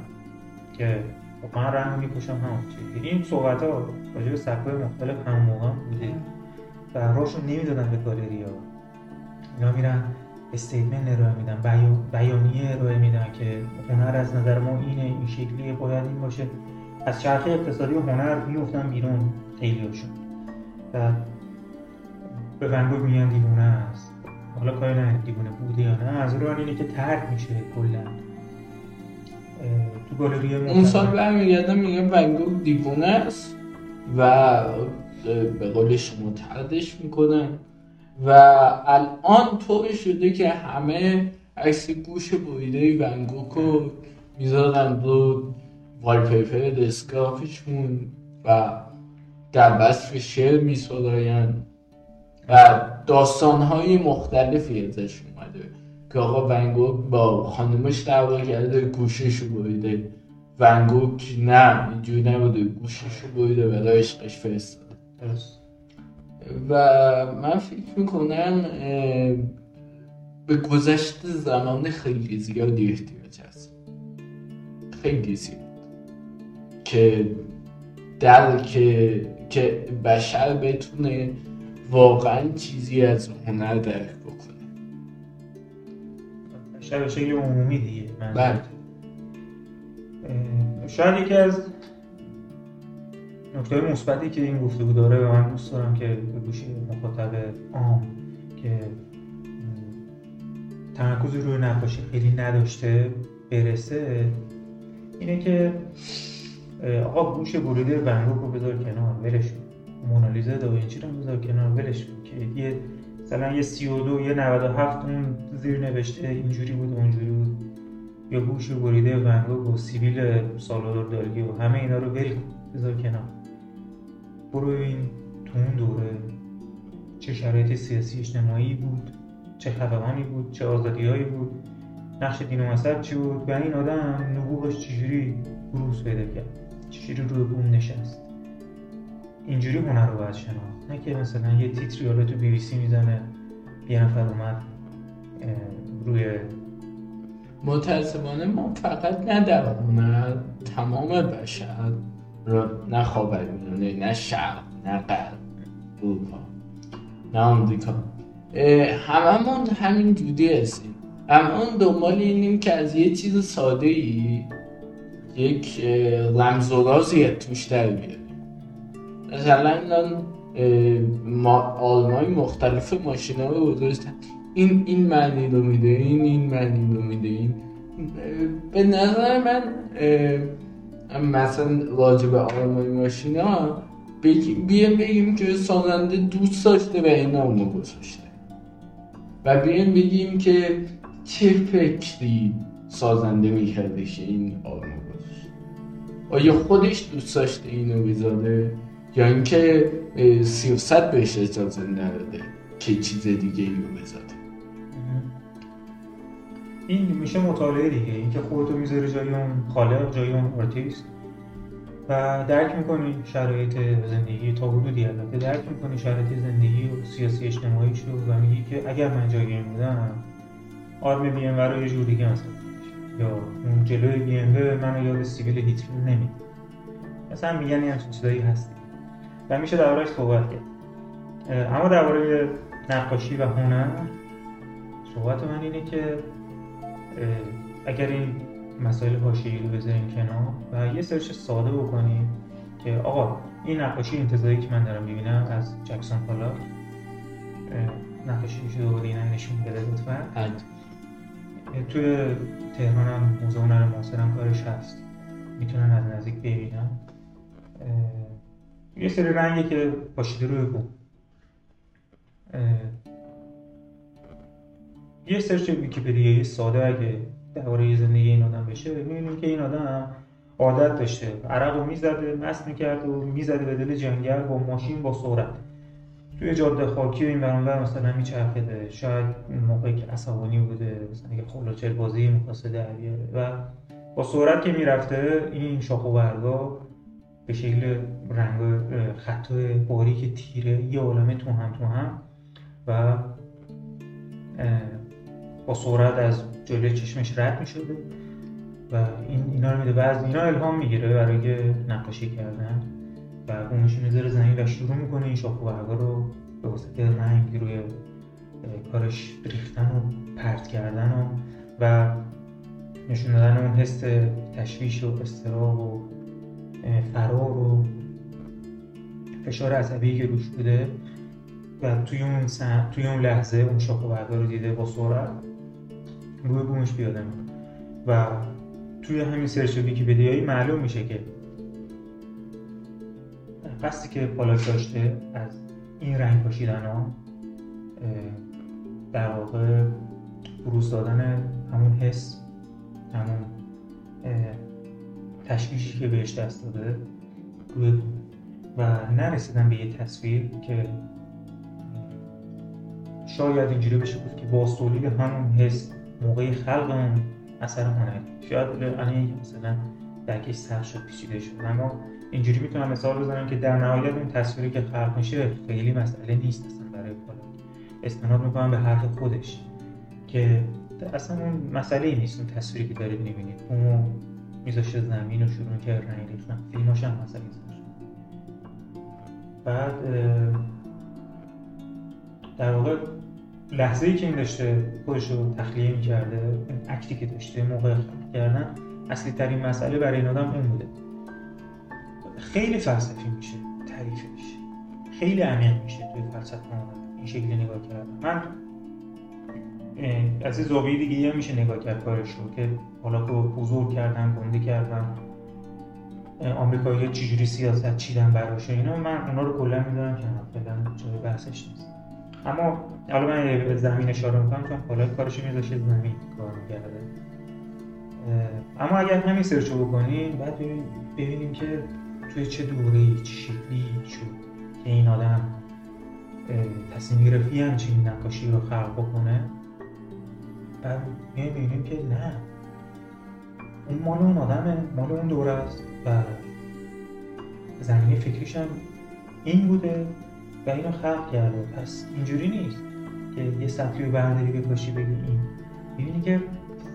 [SPEAKER 3] که خب من رنگ می‌کشم همون چیزی. این صحبت ها راجع به مختلف همون موقع بوده. و راهشون نمی‌دادن به گالری ها. اینا میرن استیتمنت ارائه میدن بیانیه ارائه میدن که هنر از نظر ما اینه این شکلیه باید این باشه. از چرخه اقتصادی و هنر میفتن بیرون خیلی هاشون. و به ونگوگ میگن دیوونه است. حالا کاری نه دیوونه بوده یا نه از رو اینه که ترک میشه کلا. تو گالری
[SPEAKER 2] اون سال برمیگردم میگم ونگوگ دیوونه است و به قول شما تردش می‌کنن. و الان طوری شده که همه عکس گوش بریده ونگوک رو می‌ذارن رو والپیپر دسکافشون و در بسف شعر میسراین و داستانهای مختلفی ازش اومده که آقا ونگوک با خانمش دعوا کرده گوشش رو بریده ونگوک نه اینجوری نبوده گوشش رو بریده و عشقش فرستاده. و من فکر می‌کنم به گذشت زمان خیلی زیادی احتیاج هست. خیلی زیاد. که در که, که بشر بتونه واقعا چیزی از هنر درک بکنه.
[SPEAKER 3] بشر به شکل عمومی دیگه
[SPEAKER 2] بله.
[SPEAKER 3] شاید یکی از نکته مثبتی که این گفتگو داره و من دوست دارم که به گوش مخاطب عام که تمرکزی روی نقاشی خیلی نداشته برسه اینه که آقا گوش بریده ونگوک رو بذار کنار ولش مونالیزا داوینچی رو بذار کنار ولش که یه مثلا یه 32 یه 97 اون زیر نوشته اینجوری بود اونجوری بود. یا گوش بریده ونگوک و سیبیل سالادور دالگی و همه اینا رو ول بذار کنار. برو این تو اون دوره. چه شرایط سیاسی اجتماعی بود چه خفقانی بود چه آزادیهایی بود نقش دین و مذهب چی بود؟ و این آدم نبوغش چجوری بروز پیدا کرد؟ چجوری روی بوم نشست؟ اینجوری هنر رو باید شناخت. نه که مثلا یه تیتری حالا تو بی بی سی می‌زنه یه نفر اومد روی
[SPEAKER 2] متاسفانه ما فقط نه در تمام بشر. نه خاورمیانه نه شرق نه غرب اروپا نه آمریکا. هممون همین جودی هستیم. هممون دنبال اینیم که از یه چیز ساده ای یک رمز و رازی توش در بیاریم. مثلا ما آلمای مختلف ماشینا رو گذاشتن این این معنی رو میده این این معنی رو میده این به نظر من مثلا راجع به آرمای ماشینا بیایم بگیم که سازنده دوست داشته و این نامو گذاشته. و بیایم بگیم که چه فکری سازنده می‌کرده که این آرمو گذاشته. آیا خودش دوست داشته اینو بذاره؟ یا اینکه سیاست بهش اجازه نداده که چیز دیگه ای رو بذاره.
[SPEAKER 3] این میشه مطالعه دیگه اینکه خودتو می‌ذاری جای اون خالق جای اون آرتیست. و درک می‌کنی شرایط زندگی تا حدودی. البته درک می‌کنی شرایط زندگی و سیاسی اجتماعی شو و میگی که اگر من جای این بودم آرم بی ام یه جور دیگه مثلا. یا اون جلوی بی ام منو یاد سیبیل هیتلر نمید مثلا میگن یه همچین چیزایی هست. و میشه دربارش صحبت کرد. اما درباره نقاشی و هنر صحبت من اینه که اگر این مسائل حاشیه‌ای رو بذاریم کنار و یه سرچ ساده بکنیم که آقا این نقاشی انتظاری که من دارم می‌بینم از جکسون پالا نقاشی شده این نشون بده لطفا. توی تهران هم موزه هنر معاصر هم کارش هست. می‌تونن از نزدیک ببینن. یه سری رنگی که پاشیده روی بوم. یه سرچ ویکیپدیایی ساده اگه درباره زندگی این آدم بشه می‌بینیم که این آدم عادت داشته. عرق رو می‌زده مست می‌کرد و می‌زده به دل جنگل با ماشین با سرعت. توی جاده خاکی این برانور مثلا میچرخیده. شاید موقعی که عصبانی بوده مثلا یه خلاچل بازی می‌خواسته در و با سرعت که می‌رفته این شاخ و برگا به شکل رنگ خط باریک تیره یه عالمه تو هم تو هم و با سرعت از جلوی چشمش رد می شده و این اینا رو میده. بعض اینا الهام می‌گیره برای نقاشی کردن و اونش می‌ذاره زمین و شروع می‌کنه این شاخ و رو به واسطه رنگ روی کارش ریختن و پرت کردن و, و نشون دادن اون حس تشویش و استراب و فرار و فشار عصبی که روش بوده و توی اون توی اون لحظه اون شاخ و رو دیده با سرعت. روی بومش پیاده و توی همین سرچ ویکیپدیایی معلوم میشه که قصدی که پالاک داشته از این رنگ پاشیدن ها در واقع بروز دادن همون حس همون تشویشی که بهش دست داده روی و نرسیدن به یه تصویر که شاید اینجوری بشه بود که با تولید همون حس موقع خلق اون اثر هنری شاید الان مثلا درکش سخت شد پیچیده شد. اما اینجوری می‌تونم مثال بزنم که در نهایت اون تصویری که خلق میشه خیلی مسئله نیست اصلا برای پالا استناد می‌کنم به حرف خودش که اصلا اون مسئله ای نیست اون تصویری که دارید می‌بینید. اون میذاشه زمین و شروع که رنگ ریختن. فیلماش هم مسئله بعد در واقع لحظه ای که این داشته خودش رو تخلیه می‌کرده اکتی که داشته موقع کردن اصلی ترین مسئله برای این آدم اون بوده. خیلی فلسفی میشه تعریفش. خیلی عمیق میشه توی فلسفه این شکلی نگاه کردن. من از این زاویه دیگه هم میشه نگاه کرد کارش رو که حالا که بزرگ کردن گنده کردن آمریکایی چجوری سیاست چیدن براش اینا. من اونا رو کلا می‌دونم که فعلا جای بحثش نیست. اما حالا من به زمین اشاره می‌کنم چون حالا کارش میذاشه زمین کار می‌کرده. اما اگر همین سرچو بکنیم بعد ببینیم که توی چه دوره چه شکلی شد که این آدم تصمیم گرفتی همچین نقاشی رو خلق بکنه. بعد می‌بینیم که نه. اون مال اون آدمه مال اون دوره است و زمینه فکریش هم این بوده. و اینو خلق کرده پس اینجوری نیست که یه سطحی رو برداری بکشی بگی این. می‌بینی که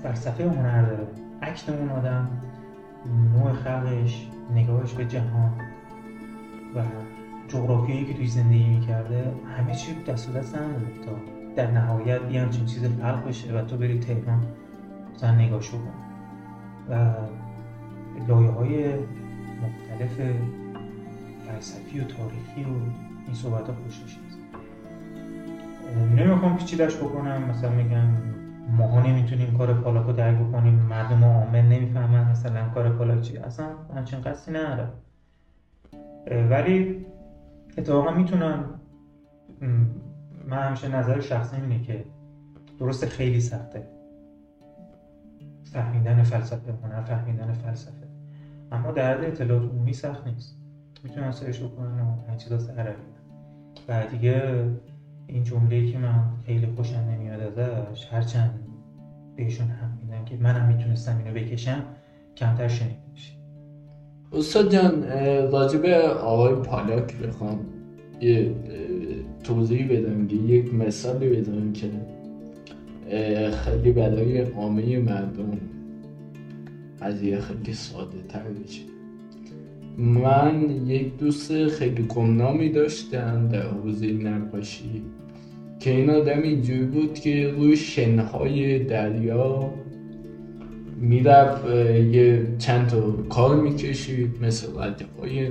[SPEAKER 3] فلسفه هنر داره. عکس اون آدم نوع خلقش نگاهش به جهان و جغرافیایی که توی زندگی می‌کرده همه چی دست و دست هم تا در نهایت یه همچین چیز خلق بشه و تو بری تهران مثلا نگاهشو کن. و لایه های مختلف فلسفی و تاریخی و این صحبت ها خوشش نیست نمی‌خوام پیچیدش بکنم. مثلا میگم ماها نمی‌تونیم کار پالاکو درک بکنیم. مردم عامل نمی‌فهمن مثلا کار پالاک چی. اصلا همچین قصدی نداره ولی اتفاقا می‌تونم من همیشه نظر شخصی اینه که درست خیلی سخته. فهمیدن فلسفه هنر فهمیدن فلسفه. اما در اطلاعات عمومی سخت نیست. می‌تونن سرش بکنن و این چیزا عربی و دیگه این جمله که من خیلی خوشم نمیاد ازش هرچند بهشون هم میدن که منم می‌تونستم اینو بکشم کمتر شنیده میشه
[SPEAKER 2] استاد جان راجب آقای پالاک بخوام یه توضیحی بدم که یک مثالی بدم که خیلی برای عامه مردم قضیه خیلی ساده تر بشه من یک دوست خیلی گمنامی داشتم در حوزه نقاشی که این آدم اینجوری بود که روی شنهای دریا می‌رفت یه چند تا کار می‌کشید مثل های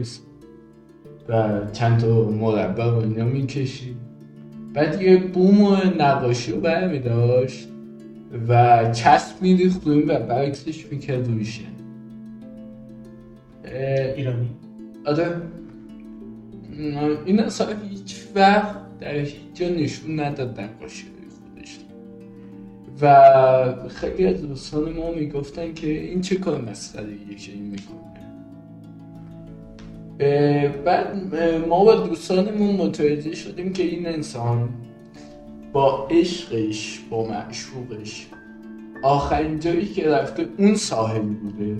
[SPEAKER 2] و چند تا مربع و اینا می‌کشید. بعد یه بوم نقاشی رو برمی داشت و چسب میریخت و برکسش می‌کرد روی شن.
[SPEAKER 3] ایرانی.
[SPEAKER 2] آره. این اصلا هیچ وقت در هیچ جا نشون نداد نقاشی خودش. و خیلی از دوستان ما می‌گفتن که این چه کار مسخره که این می‌کنه. بعد ما با دوستانمون متوجه شدیم که این انسان با عشقش با معشوقش آخرین جایی که رفته اون ساحل بوده.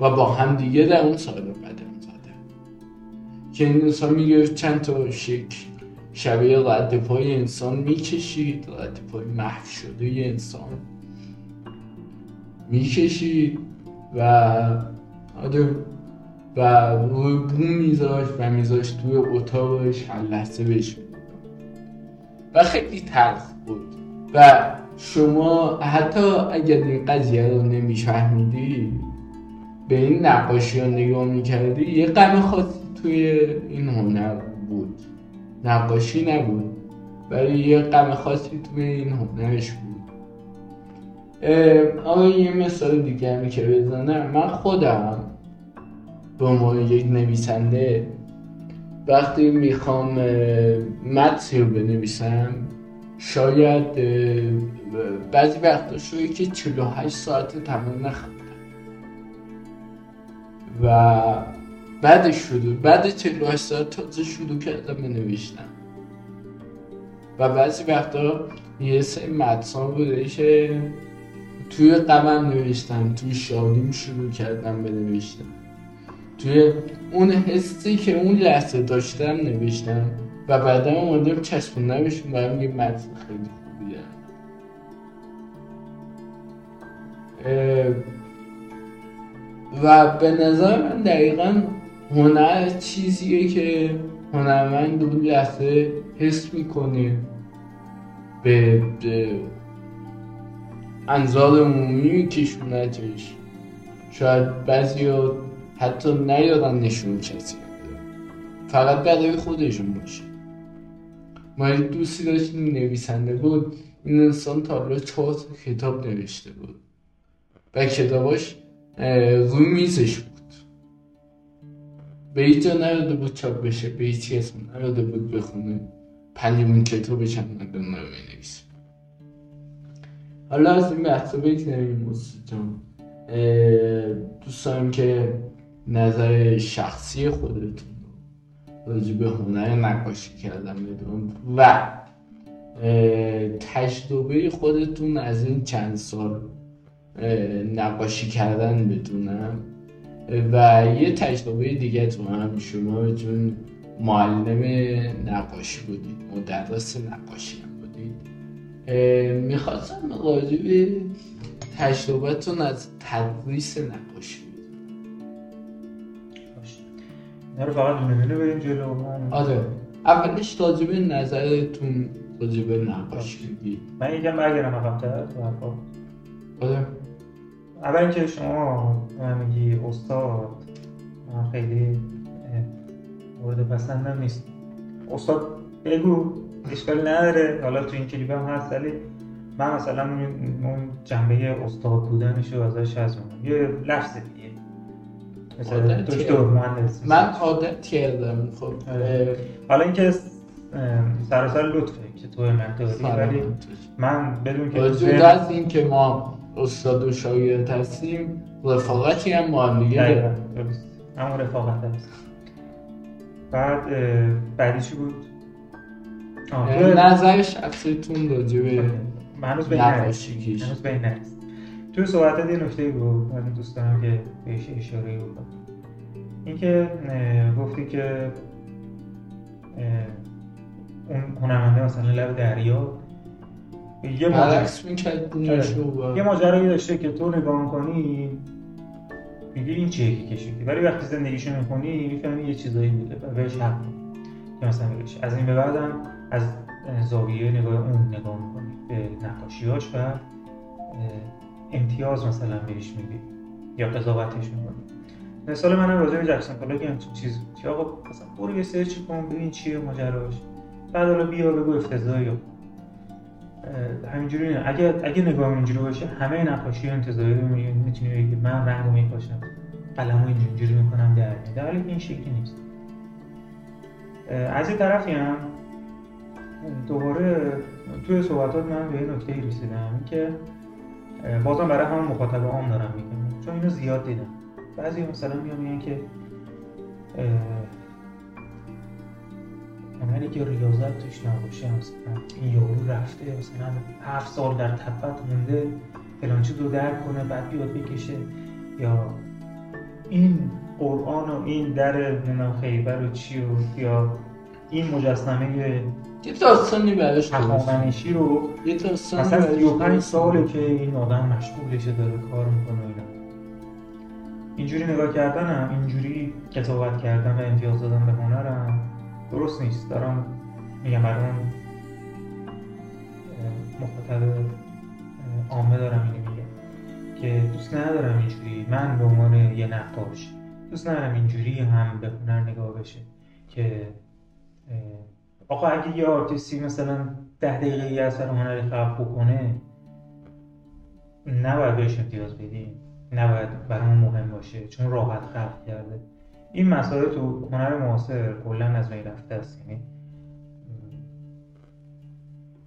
[SPEAKER 2] و با هم دیگه در اون ساحل قدم زده. که این انسان میگه چند تا شکل. شبیه رد پای انسان می‌کشید رد پای محو شده انسان می‌کشید و و روی بوم میذاشت و میذاشت توی اتاقش هر لحظه بهش و خیلی تلخ بود. و شما حتی اگر این قضیه رو نمیفهمیدی به این نقاشی ها نگاه می‌کردی یه غم خاصی توی این هنر بود. نقاشی نبود ولی یه غم خاصی توی این هنرش بود. آقا یه مثال دیگه که بزنم. من خودم به عنوان یک نویسنده وقتی می‌خوام متنی رو بنویسم شاید بعضی وقتا شوی که 48 ساعت تمام نخوندم و بعد شروع بعد 48 ساعت تازه شروع کردم بنوشتم و بعضی وقتا یه سری متن بوده که توی قمم نوشتم توی شادیم شروع کردم بنوشتم توی اون حسی که اون لحظه داشتم نوشتم و بعدا اومدم چسبوندمشون برام یه متن خیلی خوبی و به نظر من دقیقا هنر چیزیه که هنرمند اون لحظه حس می‌کنه به, انظار عمومی میکشونتش شاید بعضی حتی نیادن نشون کسی فقط برای خودشون باشه. ما دوستی داشتیم نویسنده بود. این انسان تا حالا چهار کتاب نوشته بود. و کتاباش روی میزش بود. به هیچ جا نرده بود چاپ بشه به هیچ اسم نرده بود بخونه. پنجمین کتابش هم ندون رو نویسه حالا از این بحثا بگذاریم موسی جان. دوست دارم که نظر شخصی خودتون راجع به هنر نقاشی کردن بدون و تجربه خودتون از این چند سال نقاشی کردن بدونم. و یه تجربه دیگه تو هم شما چون معلم نقاشی بودید مدرس نقاشی هم بودید. می‌خواستم راجع به تجربهتون از تدریس نقاشی
[SPEAKER 3] اینا رو فقط دونه دونه بریم جلو.
[SPEAKER 2] آره. اولش راجب نظرتون راجب نقاشی
[SPEAKER 3] من یکم برگردم عقب‌تر تو حرفا.
[SPEAKER 2] آره.
[SPEAKER 3] اول اینکه شما میگی استاد من خیلی مورد پسندم نیست استاد بگو اشکال نداره. حالا تو این کلیپ هم هست ولی من مثلا اون جنبه استاد بودنش رو ازش از یه لفظ دیگه. مثلا دکتر مهندس.
[SPEAKER 2] من عادت کردم خب
[SPEAKER 3] آره. حالا اینکه سراسر لطفه که تو من داری ولی من بدون که
[SPEAKER 2] وجود از این که ما استاد و شاگرد هستیم. رفاقتی هم با هم دیگه.
[SPEAKER 3] همون رفاقت هست بعد بعدی چی بود؟
[SPEAKER 2] نظر شخصیتون راجع به
[SPEAKER 3] هنوز به
[SPEAKER 2] نقاشی
[SPEAKER 3] هنوز به نرسید توی صحبتت یه نکته بود. من دوست دارم که بهش اشاره بکنم. اینکه گفتی که اون هنرمنده مثلا لب دریا
[SPEAKER 2] یه ماجرا
[SPEAKER 3] آره. یه ماجرایی داشته که تو نگاه کنی میگی این چیه که کشیدی؟ ولی وقتی زندگیشو می‌کنی می‌فهمی یه چیزایی بوده و بهش حق که مثلا از این به بعدم از زاویه نگاه اون نگاه می‌کنی به نقاشیاش و امتیاز مثلا بهش میدی یا قضاوتش می‌کنی. مثال من راجع به جکسون پولاک هم چیز چی آقا مثلا برو یه سرچ کن ببین چیه ماجراش. بعد حالا بیا بگو افتضاحی همینجوری نه. اگه اگه نگاه اینجوری باشه همه نقاشی انتظاری رو می‌تونی بگی من رنگو میپاشم قلمو اینجوری می‌کنم در در حالی این شکلی نیست. از این طرفی هم دوباره توی صحبتات من به این نکته رسیدم که بازم برای همون مخاطب عام دارم میگم. چون اینو زیاد دیدم. بعضی مثلا میان میگن که عملی که ریاضت توش نباشه مثلا این یارو رفته مثلا هفت سال در تپت مونده فلان رو درک کنه بعد بیاد بکشه. یا این قرآن و این در خیبر و چی و یا این مجسمه
[SPEAKER 2] یه داستانی براش
[SPEAKER 3] هخامنشی رو
[SPEAKER 2] یه داستانی
[SPEAKER 3] مثلا 35 ساله که این آدم مشغولشه داره کار می‌کنه اینا. اینجوری نگاه کردنم اینجوری قضاوت کردن و امتیاز دادن به هنرم. درست نیست. دارم میگم برای اون مخاطب عامه دارم اینو میگم که دوست ندارم اینجوری من به عنوان یه نقاش دوست ندارم اینجوری هم به هنر نگاه بشه که آقا اگه یه آرتیستی مثلا ده دقیقه یه اثر هنری خلق بکنه نباید بهش امتیاز بدیم. نباید برامون مهم باشه. چون راحت خلق کرده. این مسائل تو هنر معاصر کلا از بین رفته است یعنی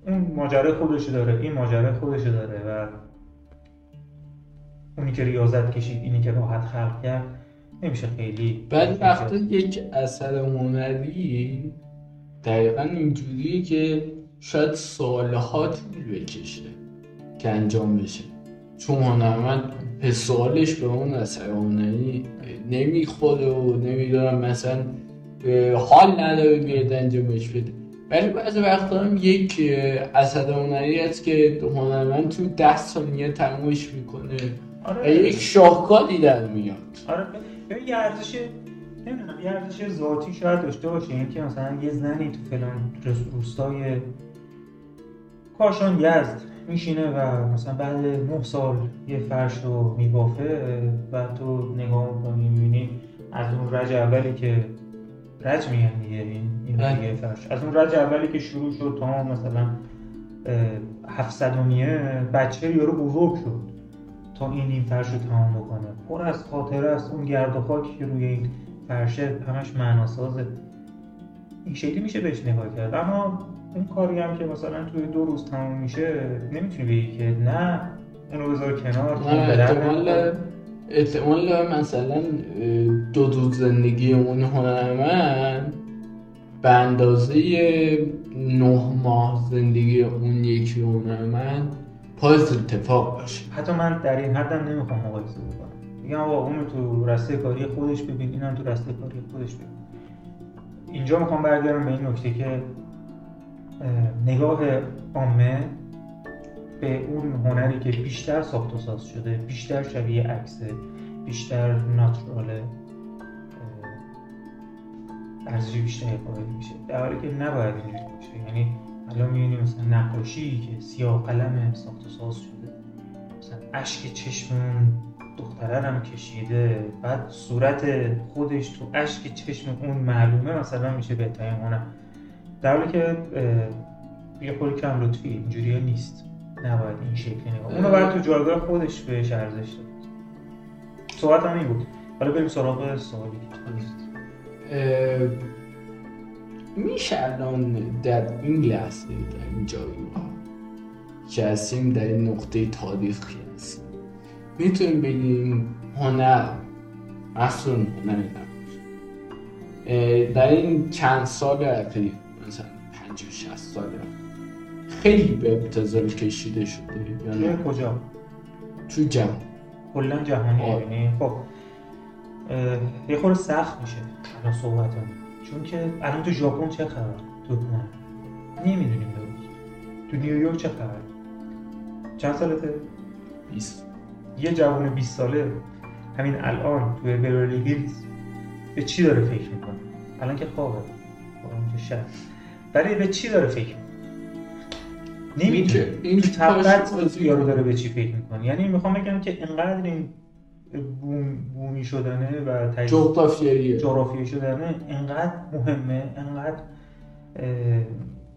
[SPEAKER 3] اون ماجرا خودش داره این ماجرا خودش داره و اونی که ریاضت کشید اینی که راحت خلق کرد نمیشه خیلی
[SPEAKER 2] بعد وقتا یک اثر هنری دقیقا اینجوریه که شاید سالها طول بکشه که انجام بشه. چون هنرمند سوالش به اون اثر هنری نمی‌خوره و نمی‌دونم مثلا حال نداره بیاد انجامش بده. ولی بعضی وقتا هم یک اثر هنری هست که هنرمند تو ده ثانیه تمومش می‌کنه. آره. و یک شاهکاری در میاد.
[SPEAKER 3] آره یه ارزش نمی‌دونم یه ارزش ذاتی شاید داشته باشه. اینکه مثلا یه زنی تو فلان روستای کاشان یزد. میشینه و مثلا بعد نه سال یه فرش رو میبافه و تو نگاه می‌کنی می‌بینی از اون رج اولی که رج میگن دیگه این این بله. دیگه فرش. از اون رج اولی که شروع شد تا مثلا هفت میه بچه یارو بزرگ شد تا این این فرش رو تمام بکنه. پر از خاطره است. اون گرد و خاکی که روی این فرشه همش معناسازه. این شکلی میشه بهش نگاه کرد. اما اون کاری هم که مثلا توی دو روز تموم میشه نمی‌تونی بگی که نه اونو بذار کنار
[SPEAKER 2] احتمال احتمال مثلا دو روز زندگی اون هنرمند به اندازه نه ماه زندگی اون یکی هنرمند پاس اتفاق باشه.
[SPEAKER 3] حتی من در این حدم نمی‌خوام مقایسه بکنم. میگم آقا اون تو رسته کاری خودش ببین اینم تو رسته کاری خودش ببین. اینجا می‌خوام برگردم به این نکته که نگاه عامه به اون هنری که بیشتر ساخت و ساز شده بیشتر شبیه عکسه بیشتر ناتوراله ارزش بیشتری قائل میشه. در حالی که نباید اینجوری باشه. یعنی الان می‌بینیم مثلا نقاشی که سیاه قلم ساخت و ساز شده. مثلا اشک چشم اون دختره هم کشیده بعد صورت خودش تو اشک چشم اون معلومه مثلا میشه بهترین هنر. در حالی که یه خوری کم لطفی اینجوری نیست. نباید این شکلی نگاه اونو باید تو جایگاه خودش بهش ارزش داد. صحبت هم این بود. حالا بریم سراغ سوالی
[SPEAKER 2] میشه الان در این لحظه در این جایگاه که هستیم در این نقطه تاریخی هستیم. می‌تونیم بگیم هنر اصلا هنر در این چند سال اخیر 50 60 سال خیلی به ابتزال کشیده شده.
[SPEAKER 3] توی
[SPEAKER 2] یعنی
[SPEAKER 3] کجا؟
[SPEAKER 2] تو جمع.
[SPEAKER 3] کلا جهانی
[SPEAKER 2] آه.
[SPEAKER 3] یعنی خب یه خورده سخت میشه الان صحبت چون که الان تو ژاپن چه خبر؟ تو نمی‌دونیم درست تو نیویورک چه خبر؟ چند سالته؟
[SPEAKER 2] 20
[SPEAKER 3] یه جوان 20 ساله. همین الان توی بیورلی هیلز. به چی داره فکر می‌کنه؟ الان که خوابه. الان که شب. ولی به چی داره فکر نمی‌دونه
[SPEAKER 2] این
[SPEAKER 3] طبقت یارو داره به چی فکر می‌کنه؟ یعنی می‌خوام بگم که انقدر این بوم بومی شدنه و تجزیه
[SPEAKER 2] جغرافیاییه
[SPEAKER 3] جغرافیایی شدنه انقدر مهمه انقدر اه،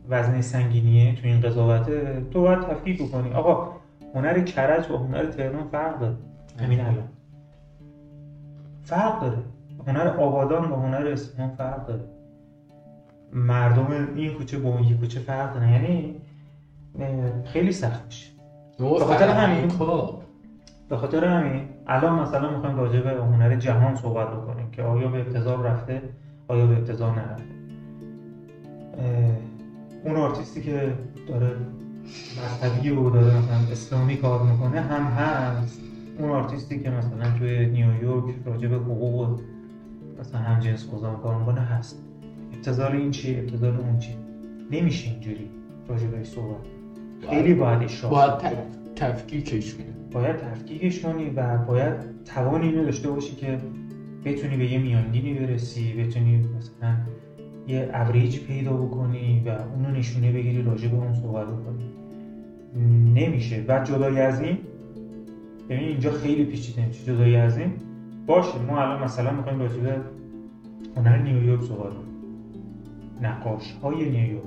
[SPEAKER 3] وزنه سنگینیه تو این قضاوته تو باید تفکیک بکنی. آقا هنر کرج با هنر تهران فرق داره. همین الان. فرق داره. هنر آبادان با هنر اصفهان فرق داره. مردم این کوچه با اون یه کوچه فرق داره یعنی خیلی سخت میشه.
[SPEAKER 2] به
[SPEAKER 3] خاطر همین-
[SPEAKER 2] کار
[SPEAKER 3] به خاطر همین الان مثلا می‌خوایم راجع به هنر جهان صحبت بکنیم که آیا به ابتذال رفته آیا به ابتذال نرفته. اون آرتیستی که داره مذهبی و داره مثلا اسلامی کار می‌کنه هم هست. اون آرتیستی که مثلا توی نیویورک راجع به حقوق مثلا هم جنس گذار کار می‌کنه هست. ابتذال این چیه؟ ابتذال اون چیه؟ نمیشه اینجوری راجع بهش صحبت خیلی باید اشراف
[SPEAKER 2] باید تف- تفکیکش کنی.
[SPEAKER 3] باید تفکیکش کنی و باید توان اینو داشته باشی که بتونی به یه میانگینی برسی بتونی مثلا یه اوریج پیدا بکنی و اونو نشونه بگیری راجع به اون صحبت بکنی. نمیشه. و جدای از این ببین اینجا خیلی پیچیده. میشه جدای از این باشه ما الان مثلا می‌خوایم راجع به هنر نیویورک صحبت کنیم. نقاش های نیویورک.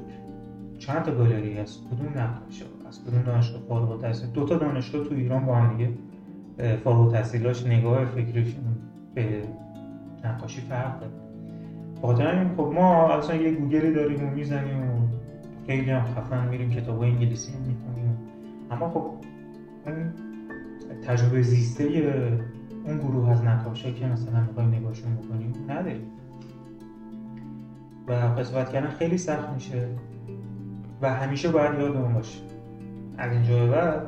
[SPEAKER 3] چند تا گالری هست؟ کدوم نقاش از کدوم دانشگاه فارغ التحصیل؟ دو تا دانشگاه تو ایران با هم دیگه فارغ التحصیلاش نگاه فکریشون به نقاشی فرق داره. بخاطر همین خب ما اصلا یه گوگلی داریم و می‌زنیم و خیلی هم خفن میریم کتاب انگلیسی می‌خونیم. اما خب اون تجربه زیسته اون گروه از نقاشا که مثلا می‌خوایم نگاهشون بکنیم نداریم. و قضاوت کردن خیلی سخت میشه. و همیشه باید یادمون باشه. از اینجا به بعد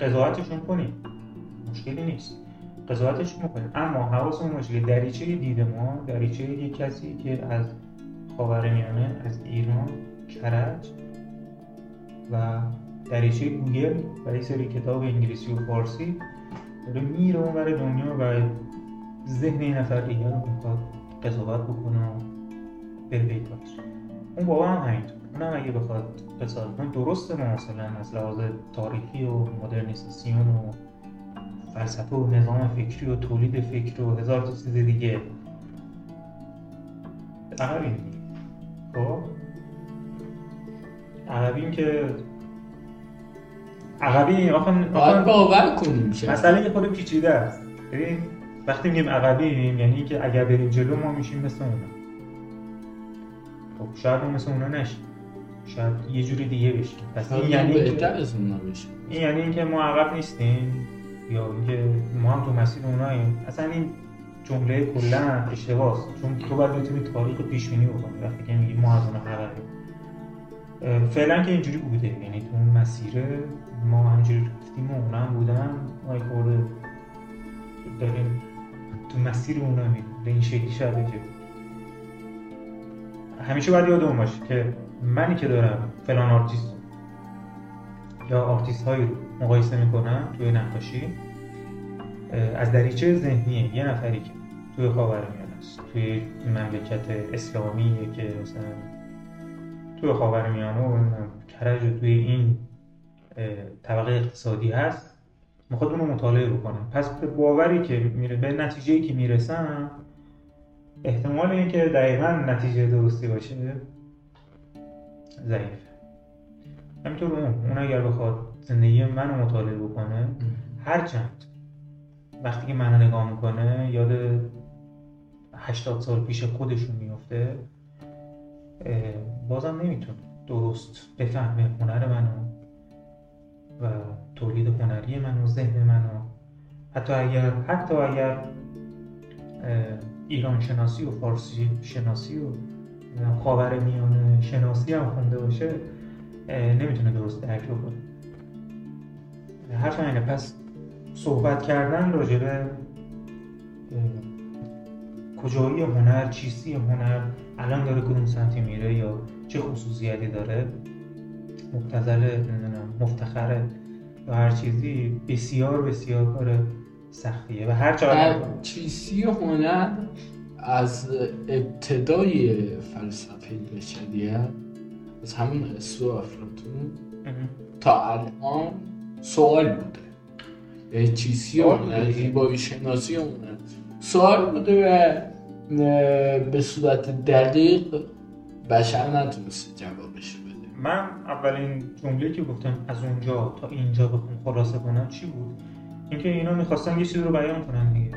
[SPEAKER 3] قضاوتشون کنیم. مشکلی نیست. قضاوتشون می‌کنیم. اما حواسمون باشه که دریچه دید ما دریچه یک کسی که از خاورمیانه از ایران کرج و دریچه گوگل و یه سری کتاب انگلیسی و فارسی داره میره اون دنیا و ذهن این نفر دیگه رو می‌خواد قضاوت بکنه. کارش اون بابا هم همینطور اونم اگه بخواد قضاوت کنه درسته ما مثلا از لحاظ تاریخی و مدرنیزاسیون و فلسفه و نظام فکری و تولید فکر و هزار تا چیز دیگه. دیگه خب؟ عقبیم که عقبی آخه
[SPEAKER 2] باید باور کنیم
[SPEAKER 3] مسئله یه خود پیچیده است. ببین وقتی میگیم عقبیم یعنی که اگر بریم جلو ما میشیم مثل اونا خب شاید ما مثل اونا نشیم شاید یه جوری دیگه بشیم پس این یعنی
[SPEAKER 2] بهتر از اونا بشه.
[SPEAKER 3] این یعنی اینکه ما عقب نیستیم یا اینکه ما هم تو مسیر اوناییم. اصلا این جمله کلا اشتباهه چون تو باید بتونی تاریخ پیش بینی بکنی. وقتی که میگی ما از اونها عقبیم فعلا که اینجوری بوده. یعنی تو اون مسیره ما همینجوری رفتیم و اونا هم بودن. ما خورده داریم تو مسیر اونا میریم. به این شکلی شاید بشه همیشه باید یادمون باشه که منی که دارم فلان آرتیست. یا آرتیست هایی رو مقایسه می‌کنم توی نقاشی از دریچه ذهنی یه نفری که توی خاورمیانه است توی مملکت اسلامیه که مثلا توی خاورمیانه و کرج و توی این طبقه اقتصادی هست می‌خواد اونو مطالعه بکنه. پس به باوری که میره به نتیجه که می‌رسم احتمال اینکه دقیقا نتیجه درستی باشه ضعیفه. همینطور اون اون اگر بخواد زندگی منو مطالعه بکنه هرچند وقتی که منو نگاه می‌کنه یاد 80 سال پیش خودشون میفته بازم نمی‌تونه درست بفهمه هنر منو و تولید هنری منو ذهن منو. حتی اگر حتی اگر ایران شناسی و فارسی شناسی و خاور میانه شناسی هم خونده باشه نمی‌تونه درست درک بکنه. حرف اینه پس صحبت کردن راجع به کجایی هنر چیستی هنر الان داره کدوم سمتی میره یا چه خصوصیتی داره مبتزل نمی‌دونم مفتخره یا هر چیزی بسیار بسیار کار سختیه. و هر چقدر
[SPEAKER 2] چیستی هنر از ابتدای فلسفه بشریت از همون اسو افلاتون تا الان سوال بوده. یعنی چیستی هنر زیبایی شناسی هنر. سوال بوده و به صورت دقیق بشر نتونسته جوابش بده.
[SPEAKER 3] من اولین جمله که گفتم از اونجا تا اینجا بخون خلاصه کنم چی بود؟ اینکه اینا می‌خواستن یه چیزی رو بیان کنن دیگه.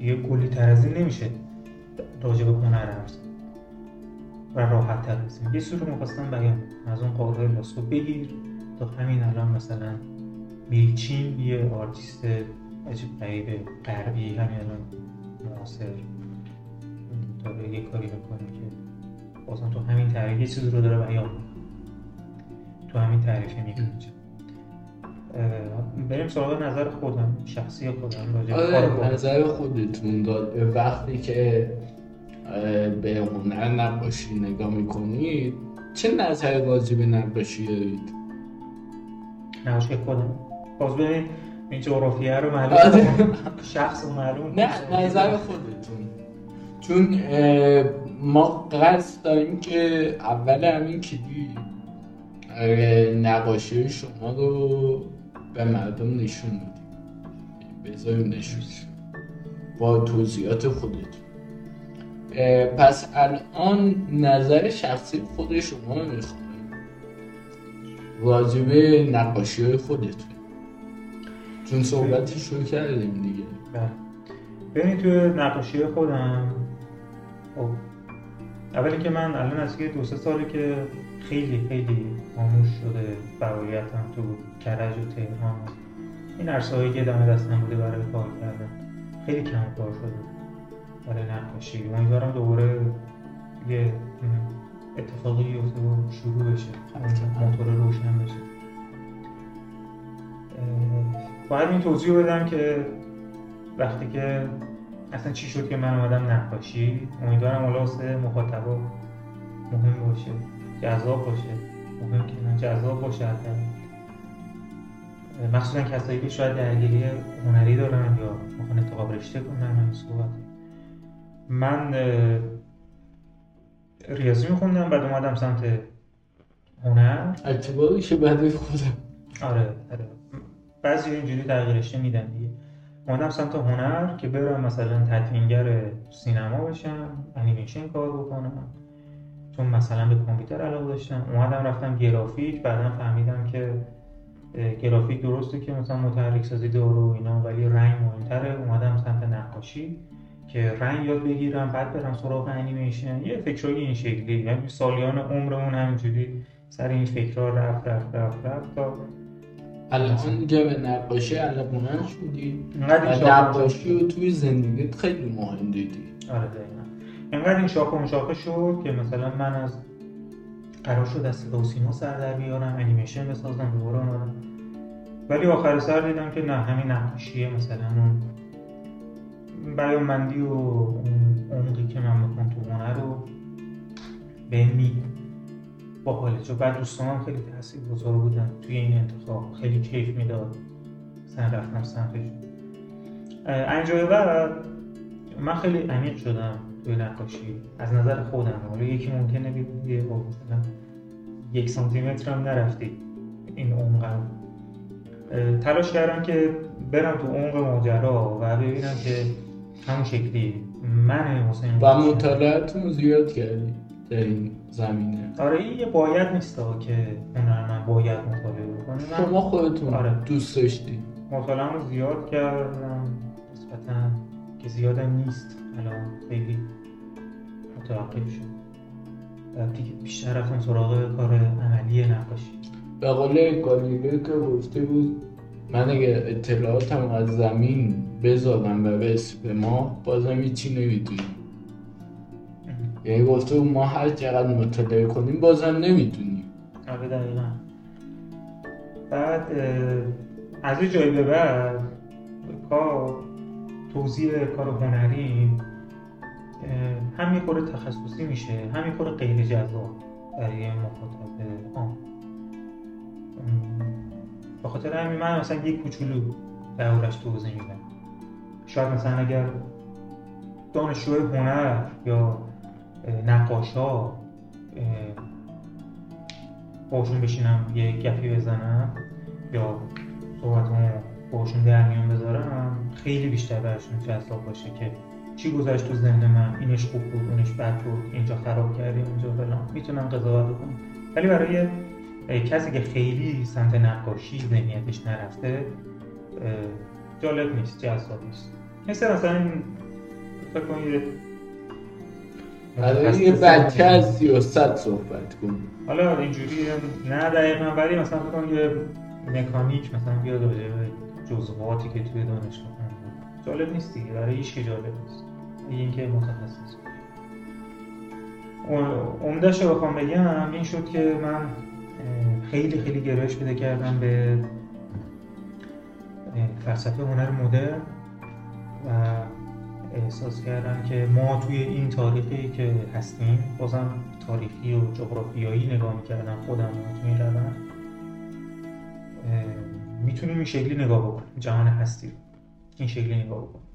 [SPEAKER 3] یه کلی تر از این نمیشه راجع به هنر حرف و راحت تر بزنیم یه چیزی رو می‌خواستن بیان از اون غار لاسکو بگیر. تا همین الان مثلا میلچین یه آرتیست عجیب غریبه غربی همین الان معاصر. داره یه کاری می‌کنه که بازم تو همین تعریف یه چیزی رو داره بیان تو همین تعریفه میگه بریم سراغ نظر خودم شخصی خودم راجع
[SPEAKER 2] آره نظر خودتون داد. وقتی که به هنر نقاشی نگاه می‌کنید چه نظر راجع به نقاشی دارید؟
[SPEAKER 3] نقاشی خودم. باز ببین این جغرافیه رو معلوم آره. شخص معلوم
[SPEAKER 2] نه نظر خودتون. چون ما قصد داریم که اول همین کلی نقاشی شما رو به مردم نشون بدیم بذاریم نشون با توضیحات خودتون. پس الان نظر شخصی خود شما رو می‌خوایم واجبه نقاشی های خودتون. چون صحبتی شروع کردیم دیگه.
[SPEAKER 3] بله. ببینید توی نقاشی خودم خب اولی که من الان از دو سه ساله که خیلی خیلی خاموش شده فعالیتم تو کرج و تهران. این عرصه هایی که دم دستم بوده برای کار کردن. خیلی کم کار شده برای نقاشی. امیدوارم دوباره یه اتفاقی بیفته و شروع بشه. موتور روشن بشه. باید این توضیح بدم که وقتی که اصلا چی شد که من اومدم نقاشی امیدوارم حالا واسه مخاطبا مهم باشه. جذاب باشه. مهم که نه جذاب باشه حتی مخصوصا کسایی که شاید درگیری هنری دارن یا می‌خوان انتخاب رشته کنن این صحبت. من ریاضی میخوندم بعد اومدم سمت هنر.
[SPEAKER 2] که بعد خودم
[SPEAKER 3] آره آره. بعضی اینجوری تغییر رشته میدن دیگه. اومدم سمت هنر که برم مثلا تدوینگر سینما بشم انیمیشن کار بکنم. چون مثلا به کامپیوتر علاقه داشتم اومدم رفتم گرافیک بعدا فهمیدم که گرافیک درسته که مثلا متحرک سازی داره و اینا ولی رنگ مهمتره. اومدم سمت نقاشی که رنگ یاد بگیرم بعد برم سراغ انیمیشن. یه فکرایی این شکلی یعنی سالیان عمرمون همینجوری سر این فکرها رفت رفت رفت رفت تا
[SPEAKER 2] الان دیگه به نقاشی علاقمند شدی نقاشی رو توی زندگیت خیلی مهم دیدی.
[SPEAKER 3] آره دقیقا. اینقدر این شاخه اون شاخه شد که مثلا من از قرار شد از صدا و سر در بیارم انیمیشن بسازم دوباره آمدم ولی آخر سر دیدم که نه همین نقاشیه مثلا اون بیانمندی و اون عمقی که من می‌کنم تو هنر رو به میگم باحاله چون بعد دوستانم خیلی تاثیر گذار بودن توی این انتخاب. خیلی کیف می‌داد. سن رفتم سمتش. انجای بعد من خیلی عمیق شدم. توی نقاشی از نظر خودم. حالا یکی ممکنه بگه مثلا یک سانتی متر هم نرفتی این عمقم تلاش کردم که برم تو عمق ماجرا و ببینم که همون شکلی من حسین
[SPEAKER 2] و مطالعتون زیاد کردی در این زمینه.
[SPEAKER 3] آره این یه باید نیست که من باید مطالعه بکنم.
[SPEAKER 2] شما خودتون آره. دوست داشتی
[SPEAKER 3] مطالعه رو زیاد کردم نسبتا که زیادم نیست. الان خیلی متوقف شد. دیگه بیشتر رفتم سراغ کار عملی نقاشی.
[SPEAKER 2] به قول گالیله که گفته بود من اگه اطلاعاتم از زمین بذارم و به ما بازم هیچی نمی‌دونیم یعنی گفته ما هر چقدر مطالعه کنیم بازم نمی‌دونیم.
[SPEAKER 3] آره دقیقا. بعد از این جایی به بعد کار توضیح کار هنری همین خورده تخصصی میشه همین خورده غیر جذاب برای مخاطب عام. به خاطر همین من مثلا یک کوچولو دربارش توضیح میدم. شاید مثلا اگر دانشجوی هنر یا نقاشا باشون بشینم یه گپی بزنم یا صحبت باشون در میون بذارم خیلی بیشتر برشون جذاب باشه که چی گذشت تو ذهن من اینش خوب بود اونش بد بود اینجا خراب کردی اونجا فلان. می‌تونم قضاوت بکنم. ولی برای کسی که خیلی سمت نقاشی ذهنیتش نرفته جالب نیست جذاب نیست. مثل مثلا فکر کنید
[SPEAKER 2] یه بچه از سیاست صحبت کن.
[SPEAKER 3] حالا اینجوری نه دقیقا ولی مثلا فکر یه مکانیک مثلا بیاد راجع جزئیاتی که توی دانشگاه جالب نیست دیگه برای هیچ که جالب نیست. اینکه متخصص عمدهش رو بخوام بگم این شد که من خیلی خیلی گرایش بده کردم به فلسفه هنر مدرن و احساس کردم که ما توی این تاریخی که هستیم بازم تاریخی و جغرافیایی نگاه می‌کردم خودم توی این می‌تونیم این شکلی نگاه بکنیم. جهان هستی رو این شکلی نگاه بکنیم.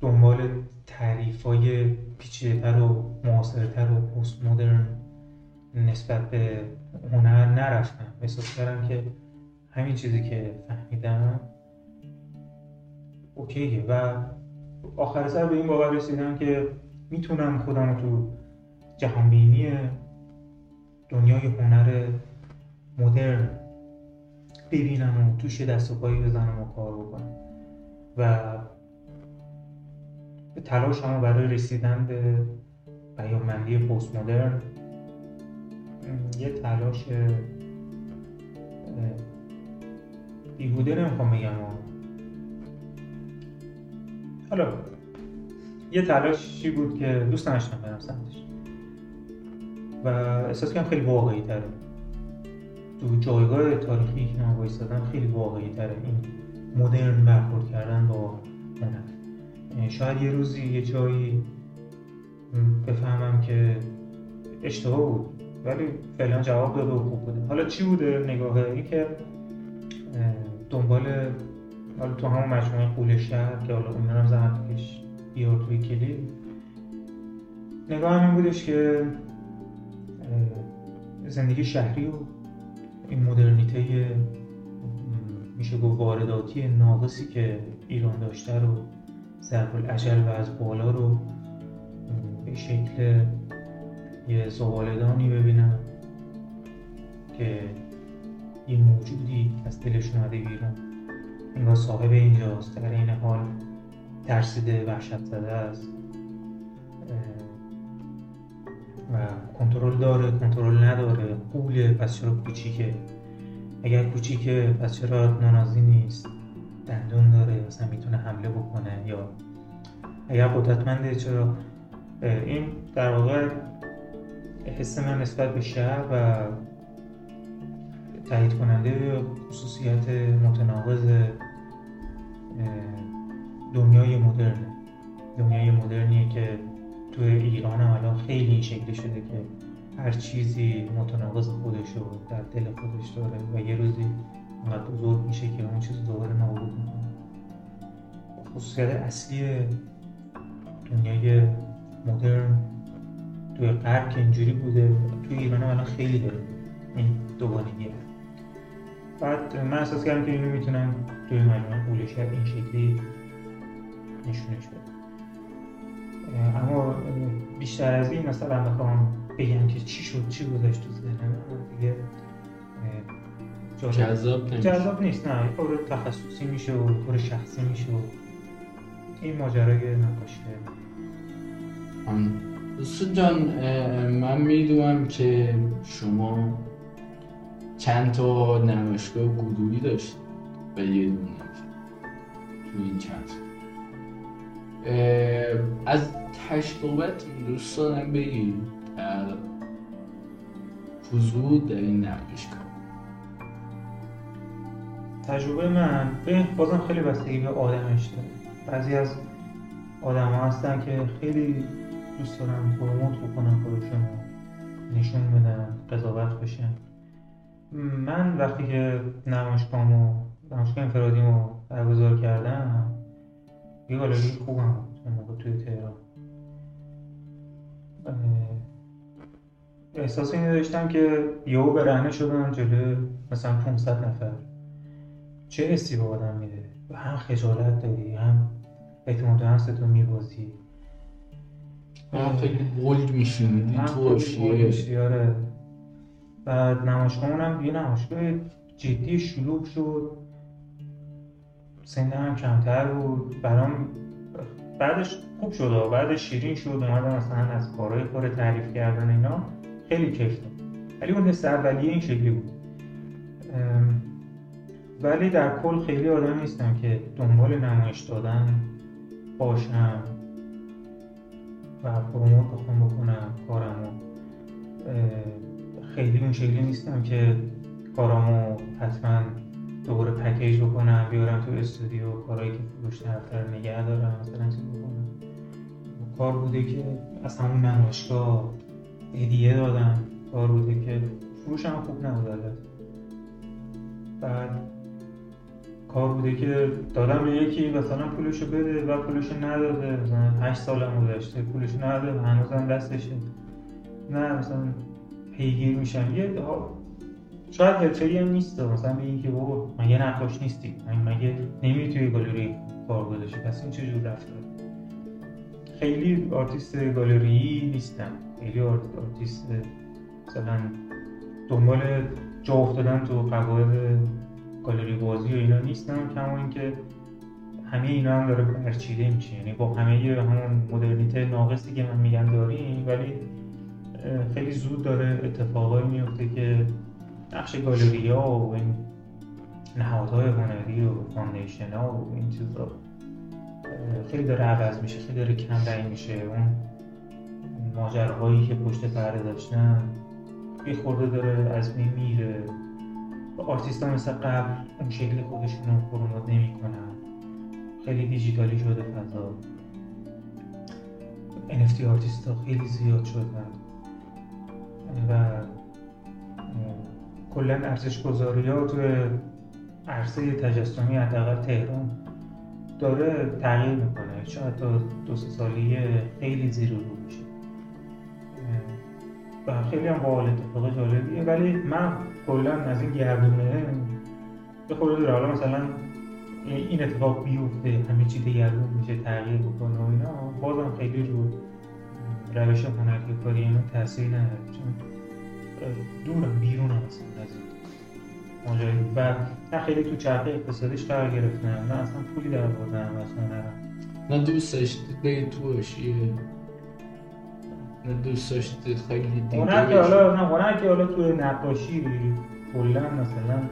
[SPEAKER 3] دنبال تعریف های پیچیده‌تر و معاصرتر و پست مدرن نسبت به هنر نرفتم. احساس کردم که همین چیزی که فهمیدم اوکیه و آخر سر به این باور رسیدم که می‌تونم خودم تو جهانبینی دنیای هنر مدرن ببینم و توش دست و پایی بزنم و کار بکنم. و به تلاش هم برای رسیدن به بیانمندی پست مدرن یه تلاش بیهوده نمی‌خوام بگم. حالا یه تلاشی بود که دوست نداشتم برم و احساس کنم خیلی واقعی تره تو جایگاه تاریخی که من وایستادم خیلی واقعی تره این مدرن برخورد کردن با هنر شاید یه روزی یه جایی بفهمم که اشتباه بود ولی فعلا جواب داده و خوب بوده. حالا چی بوده نگاهه این که دنبال حالا تو همون مجموعه قول شهر که حالا اون هم زحمتکش بیار توی کلید نگاه هم این بودش که زندگی شهری و این مدرنیته میشه گفت وارداتی ناقصی که ایران داشته رو ضرب العجل و از بالا رو به شکل یه زبالدانی ببینم که یه موجودی از دلش اومده بیرون. انگار صاحب اینجاست. در این حال ترسیده وحشت زده است. و کنترل داره کنترل نداره. قوله پس چرا کوچیکه؟ اگر کوچیکه پس چرا نانازی نیست؟ دندون داره مثلا می‌تونه حمله بکنه یا اگر قدرتمنده چرا؟ این در واقع حس من نسبت به شهر و تایید کننده خصوصیت متناقض دنیای مدرن. دنیای مدرنیه که توی ایران هم الان خیلی این شکلی شده که هر چیزی متناقض خودش رو در دل خودش داره و یه روزی اونقدر بزرگ میشه که اون چیز دوباره نابود می‌کنه. خصوصیت اصلی دنیای مدرن توی غرب که اینجوری بوده توی ایران الان خیلی داره. این دوگانگی بعد من احساس کردم که اینو می‌تونم توی مجموعه قول این شکلی نشونش بدم اما بیشتر از این مثلا بخوام بگم که چی شد چی گذاشت تو ذهنم دیگه
[SPEAKER 2] جذاب نیست.
[SPEAKER 3] جذاب نیست نه طور تخصصی میشه و شخصی میشه و این ماجرای نقاشی.
[SPEAKER 2] دوست جان من می‌دونم که شما چند تا نمایشگاه گروهی داشت و یه دونه. تو این چند از تجربت دوست دارم بگی در حضور در این نمایشگاه
[SPEAKER 3] تجربه من به بازم خیلی بستگی به آدمش داره. بعضی از آدم ها هستن که خیلی دوست دارن پروموت بکنن خودشون نشون بدن قضاوت بشن. من وقتی که نمایشگاهمو نمایشگاه انفرادیمو برگزار کردم یه گالری خوبم بود. اون موقع توی تهران. احساس اینو داشتم که یهو برهنه شدم جلو مثلا 500 نفر. چه حسی به آدم میده هم خجالت داری هم اعتماد نفس تو میبازی.
[SPEAKER 2] هم بولد میشین تو
[SPEAKER 3] آره. بعد نمایشگاهمون هم یه نمایشگاه جدی شلوغ شد. سنده هم کمتر بود. برام بعدش خوب شد بعدش شیرین شد. اومدم مثلا از کارهای کار تعریف کردن اینا. خیلی کیف ولی اون حس اولیه این شکلی بود. ولی در کل خیلی آدم نیستم که دنبال نمایش دادن باشم و پروموت بخوام بکنم کارمو. خیلی اون شکلی نیستم که کارامو حتما دوباره پکیج بکنم بیارم تو استودیو کارهایی که فروش طرفتر نگه دارم مثلا چیز بکنم. کار بوده که از همون نمایشگاه هدیه دادم. کار بوده که فروشم خوب نبود بعد کار بوده که دادم یکی مثلا پولشو بده و پولشو نداده. مثلا 8 سالم گذشته پولشو نداده هنوزم دستشه. نه مثلا پیگیر میشم. یه شاید حرفه‌ای هم نیست مثلا به اینکه بابا مگه نقاش نیستی. مگه نمیری توی گالری کار گذاشتی پس این چجور رفتار؟ خیلی آرتیست گالری نیستم. خیلی آرتیست مثلا دنبال جا افتادن تو قواعد گالری بازی و اینا نیستم کما اینکه همه اینا هم داره برچیده میشه. یعنی با همه همون مدرنیته ناقصی که من میگم داریم ولی خیلی زود داره اتفاقایی میفته که نقش گالری ها و این نهادهای هنری و foundation ها و این چیزا. خیلی داره عوض میشه خیلی داره کم رنگ میشه. اون ماجراهایی که پشت پرده داشتن یه خورده داره از بین میره. آرتیست ها مثل قبل اون شکل خودشون رو promote نمی کنن خیلی دیجیتالی شده فضا. NFT artist ها خیلی زیاد شدن. و کلا ارزش گذاری ها توی عرصه تجسمی حداقل تهران داره تغییر می‌کنه. شاید تا دو سه سالی خیلی زیر رو میشه. و خیلی هم باحال اتفاق جالبیه. ولی من کلا از این گردونه به خورده داره حالا مثلا این اتفاق بیفته همه چی دگرگون میشه تغییر بکنه و اینا بازم خیلی رو روش هنری کاری اینا تاثیر نداره. چون دورم بیرونم اصلا از ماجرای و نه خیلی تو چرخه اقتصادیش قرار گرفتم. نه اصلا پولی در بردم از هنرم
[SPEAKER 2] نه. دوست داشتید بگید تو باشی نه دوست خیلی دیگه
[SPEAKER 3] هنر که حالا نه هنر که حالا تو نقاشی کلا مثلا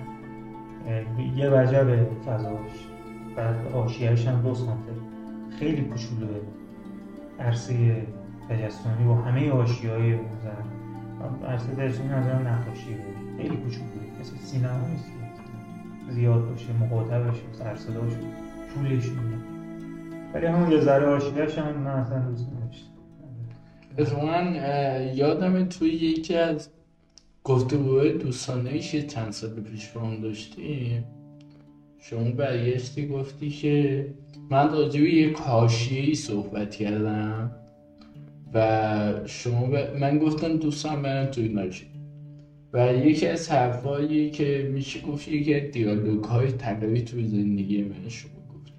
[SPEAKER 3] یه وجب فضاش. بعد حاشیه‌اش هم دو سانته خیلی کوچولوه عرصه تجسمی با همه حاشیه‌های زن. عرصه تجسمی نظرم نقاشی بود. خیلی کوچولوه مثل سینما نیست. زیاد باشه مقاطع باشه سرصدا باشه پولش ولی همون یه ذره حاشیه‌اش هم من اصلا دوست نداشتم.
[SPEAKER 2] اتفاقا یادم توی یکی از گفتگوهای دوستانه یه چند سال پیش با هم داشتیم شما برگشتی گفتی که من راجع به یک حاشیه‌ای صحبت کردم. و شما ب... من گفتم دوستان برم توی ناشی و یکی از حرفایی که میشه گفت یکی از دیالوگ های توی زندگی من شما گفتید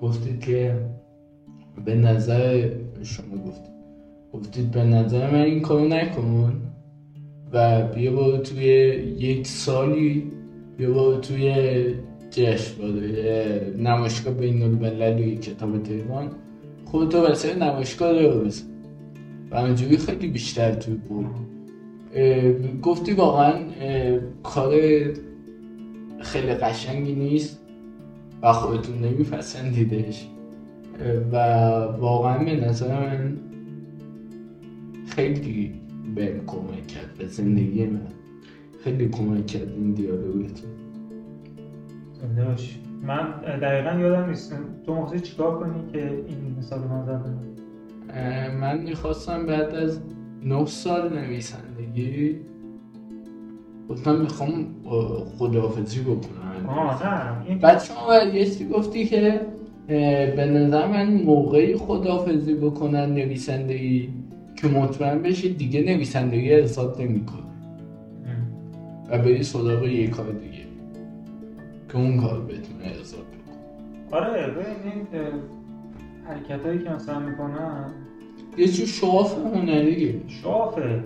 [SPEAKER 2] گفتید که به نظر شما گفتید گفتید به نظر من این کارو نکن و بیا با توی یک سالی بیا با توی جشنواره نمایشگاه بین المللی کتاب تهران. خودتو واسه نمایشگاه رو بزن و همینجوری خیلی بیشتر توی بود گفتی واقعا کار خیلی قشنگی نیست و خودتون نمیپسندیدش. و واقعا به نظر من خیلی بهم کمک کرد به زندگی من. خیلی کمک کرد این دیالوگتون.
[SPEAKER 3] من دقیقا یادم نیست. تو موقعی چیکار کنی که این مثال من زدم؟
[SPEAKER 2] اه، من می‌خواستم بعد از نه سال نویسندگی گفتم می‌خوام خداحافظی بکنم.
[SPEAKER 3] آه
[SPEAKER 2] بعد شما برگشتی گفتی که به نظر من موقعی خداحافظی بکنن نویسندگی که مطمئن بشید دیگه نویسندگی حساب نمی‌کنه. و بری سراغ یه کار دیگه. که اون کار بتونه بکنه
[SPEAKER 3] آره ببین این حرکت هایی که مثلا می‌کنن.
[SPEAKER 2] یه چیز شواف هنریه
[SPEAKER 3] شافه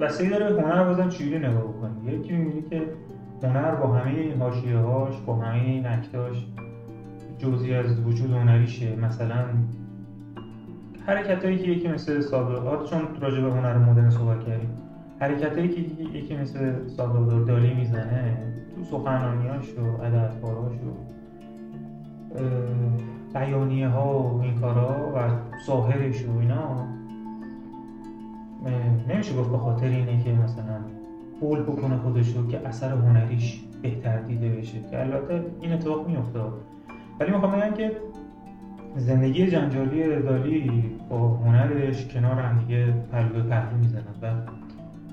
[SPEAKER 3] بستگی داره به هنر بازم چجوری نگاه بکنی؟ یکی می‌بینی که هنر با همه این حاشیه هاش با همه این اکتاش جزئی از وجود هنریشه. مثلا حرکت هایی که یکی مثل سابقات چون راجع به هنر مدرن صحبت کردیم حرکت هایی که یکی مثل سالوادور دالی می‌زنه تو سخنرانیاش و ادبیاتکاراش و بیانیه ها و این کارا و ظاهرش و اینا نمیشه گفت به خاطر اینه که مثلا پول بکنه خودش رو که اثر هنریش بهتر دیده بشه که البته این اتفاق میفته ولی می‌خوام بگم که زندگی جنجالی دالی با هنرش کنار هم دیگه پهلو به پهلو می‌زنن و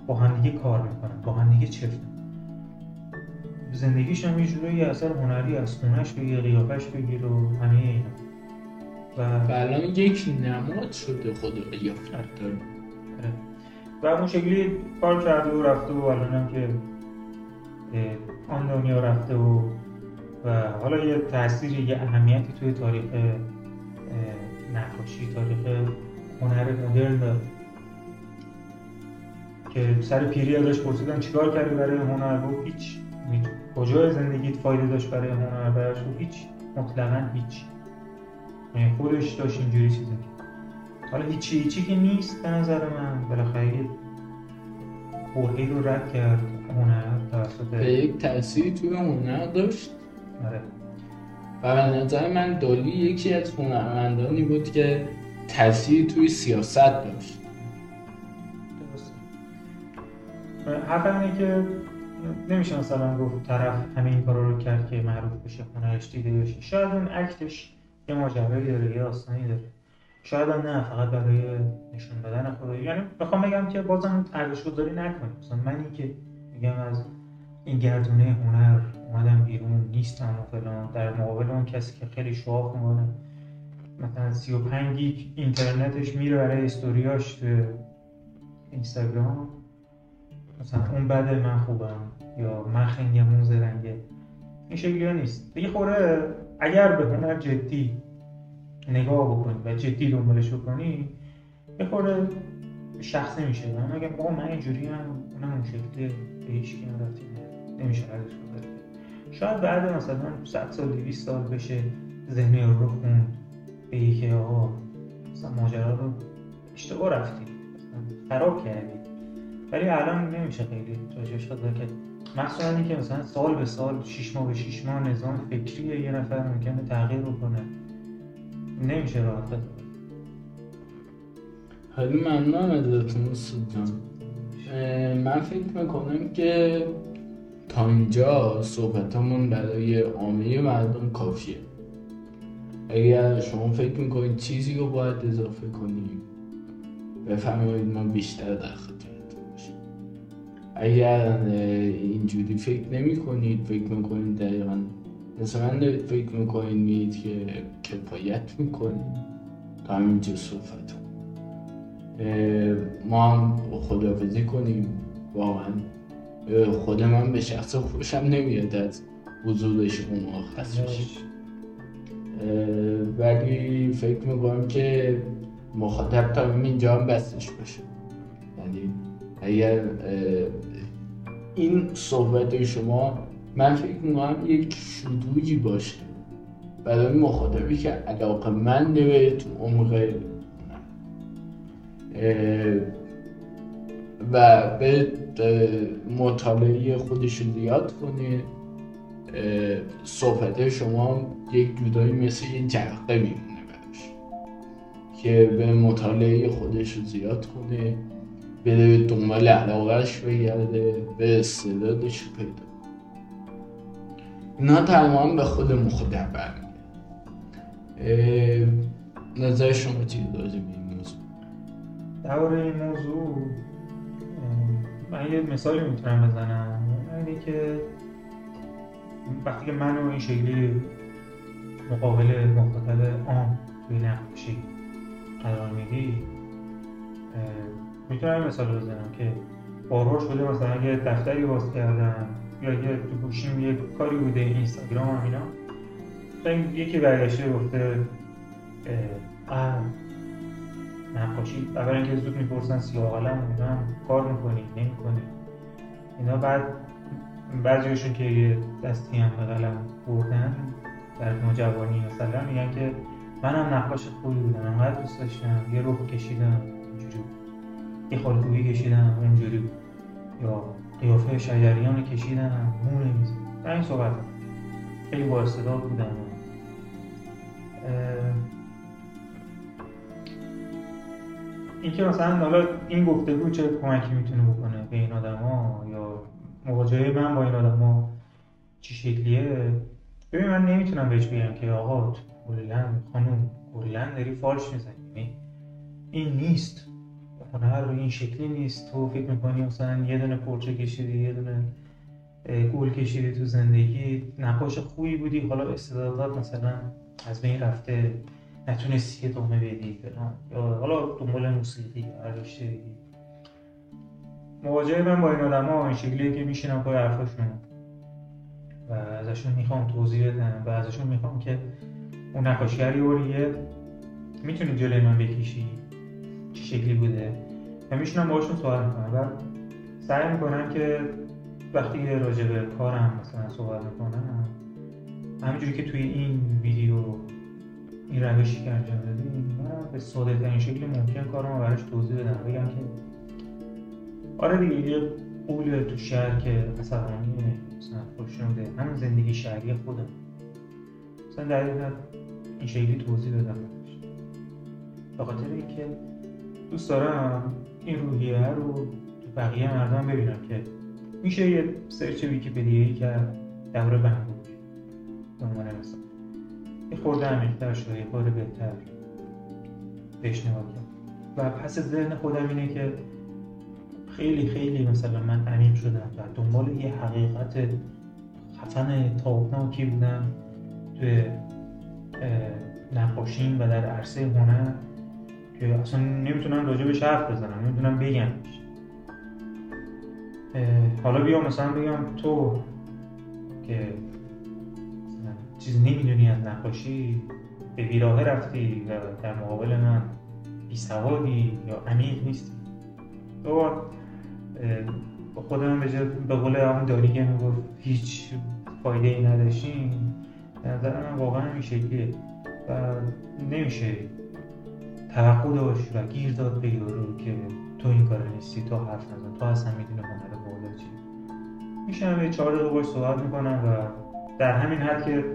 [SPEAKER 3] با همدیگه کار می‌کنن با همدیگه چفتن زندگیش هم یه جورایی اثر هنری از خونش بگیر قیافش بگیر و همه اینا و
[SPEAKER 2] الان یک نماد شده خدا قیافت داره
[SPEAKER 3] آره. و اون شکلی کار کرده و رفته و الان هم که آن دنیا رفته و و حالا یه تاثیر یه اهمیتی توی تاریخ نقاشی تاریخ هنر مدرن داره که سر پیری ازش پرسیدن چیکار کردی برای هنر گفت هیچ هیچ. کجای زندگیت فایده داشت برای هنر براش گفت هیچ. مطلقا هیچ. یعنی خودش داشت اینجوری چیزی حالا هیچی هیچی که نیست به نظر من. بالاخره برهی رو رد کرد. هنر توسط
[SPEAKER 2] به یک تأثیری توی هنر داشت.
[SPEAKER 3] آره.
[SPEAKER 2] و به نظر من دالی یکی از هنرمندانی بود که تأثیری توی سیاست داشت.
[SPEAKER 3] درسته. حرف اینه که نمیشه مثلا گفت طرف همه این کارا رو کرد که معروف بشه هنرش دیده بشه. شاید اون اکتش یه ماجرایی داره یه داستانی داره. شاید هم نه فقط برای نشون دادن خودش یعنی بخوام بگم که بازم ارزش گذاری نکنیم مثلا منی که میگم از این گردونه هنر اومدم بیرون نیستم و فلان. در مقابل اون کسی که خیلی شاخ می‌کنه مثلا 35 گیگ اینترنتش میره برای استوریاش تو اینستاگرام. مثلا اون بده من خوبم یا من خنگمون زرنگه. این شکلی ها نیست. دیگه خوره اگر به هنر جدی نگاه بکنی و جدی دنبالش بکنی یه خورده شخصی میشه. من میگم آقا من اینجوری هم اونم اون شکلی به هیچ کی نداره. نمیشه ازش گذاری کرد. شاید بعد مثلا 100 سال 200 سال بشه ذهن یارو رو خوند به که آقا مثلا ماجرا رو اشتباه رفتی. خراب کردی. ولی الان نمیشه خیلی راجعش قضا کرد مخصوصا اینکه مثلا سال به سال شش ماه به شش ماه نظام فکری یه نفر ممکنه تغییر بکنه. نمیشه راحت.
[SPEAKER 2] خیلی ممنونم ازتون اه، من فکر می‌کنم که تا اینجا صحبتمون برای عامه مردم کافیه. اگر شما فکر می‌کنید چیزی رو باید اضافه کنیم بفرمایید ما بیشتر باشیم اگر اینجوری فکر نمی کنید فکر می‌کنید دقیقا. مثلا فکر می‌کنید که کفایت می‌کنید. تا همینجا صحبتون اه، ما هم خداحافظی کنیم. واقعا. خود من به شخص خوشم نمیاد از حضور شما مرخص بشیم اه، ولی فکر می‌کنم که مخاطب تا اینجا هم بستش باشه. یعنی اگر این صحبت شما من فکر می‌کنم یک شروعی باشه. برای مخاطبی که علاقه من به تو عمق و به مطالعه خودش رو زیاد کنه صحبت شما یک جدایی مثل یه جرقه میمونه براش که به مطالعه خودش رو زیاد کنه. به دنبال علاقهش بگرده به استعدادش پیدا اینا تمام به خود مخدر برمیگرده نظر شما چی راجع به موضوع؟
[SPEAKER 3] درباره این من یه مثالی می‌تونم بزنم. اینه که وقتی که منو این شکلی مقابل مخاطب عام قرار میدی می‌تونم مثال بزنم که بارها شده مثلا یه دفتری باز کردم یا یه تو گوشیم یه کاری بوده اینستاگرام هم اینا. یکی برگشته گفته نقاشی اولا که زود می‌پرسن سیاه قلم اینا کار می‌کنی نمی‌کنی. اینا بعد بعضیشون که یه دستی هم به قلم بردن در نوجوانی مثلا میگن که منم نقاش خوبی بودم انقدر دوست داشتم یه روح کشیدم. یه خالکوبی کشیدم اینجوری بود. یا قیافه شجریان کشیدم مو نمیزم این صحبت خیلی با بودم. این که مثلا حالا این گفتگو چه کمکی می‌تونه بکنه به این ها یا مواجهه من با این ها چی شکلیه؟ ببین من نمی‌تونم بهش بگم که آقا کلا خانوم کلا داری فالش می‌زنی. یعنی این نیست. هنر این شکلی نیست. تو فکر می‌کنی مثلا یه دونه پرچه کشیدی یه دونه گل کشیدی تو زندگی نقاش خوبی بودی. حالا استعدادات مثلا از بین رفته نتونستی ادامه بدی یا حالا دنبال موسیقی هر رشته مواجهه من با این آدم ها این شکلیه که میشینم پای حرفاشون. و ازشون می‌خوام توضیح بدم و ازشون می‌خوام که اون نقاشگری اوریه می‌تونی جلوی من بکشی. شکلی بوده. و میشونم باشون صحبت می‌کنم و سعی می‌کنم که وقتی راجع به کارم مثلا صحبت می‌کنم همینجوری که توی این ویدیو این روشی که انجام دادیم من به ساده ترین شکل ممکن کارم براش توضیح بدم. بگم که آره دیگه یه قول تو شهر که عصبانیه مثلا خوشنوده همون زندگی شهری خودم. مثلا در این شکلی توضیح بدم به خاطر اینکه دوست دارم این روحیه رو تو بقیه مردم ببینم که میشه یه سرچ ویکیپدیایی کرد در بهبود. به عنوان مثال. یه خورده عمیق‌تر شده یه خورده بهتر بهش نگاه کرد. و پس ذهن خودم اینه که خیلی خیلی مثلا من عمیق شدم و دنبال یه حقیقت خفن تابناکی بودم. توی نقاشیم و در عرصه هنر. که اصلا نمی‌تونم راجع به حرف بزنم نمی‌تونم بگم. حالا بیا مثلا بگم تو که چیزی نمی‌دونی از نقاشی به بیراه رفتی و در مقابل من بیسوادی یا عمیق نیستی. تو با خودم به به قول همون داری که می‌گفت هیچ فایده ای نداشتیم. به نظر من واقعا این شکلیه و نمیشه توقع داشت و گیر داد به یارو که تو این کار نیستی تو حرف نزن تو اصلا می‌دونه هنر بالا چی میشم یه چهار دقیقه باش صحبت می‌کنم و در همین حد که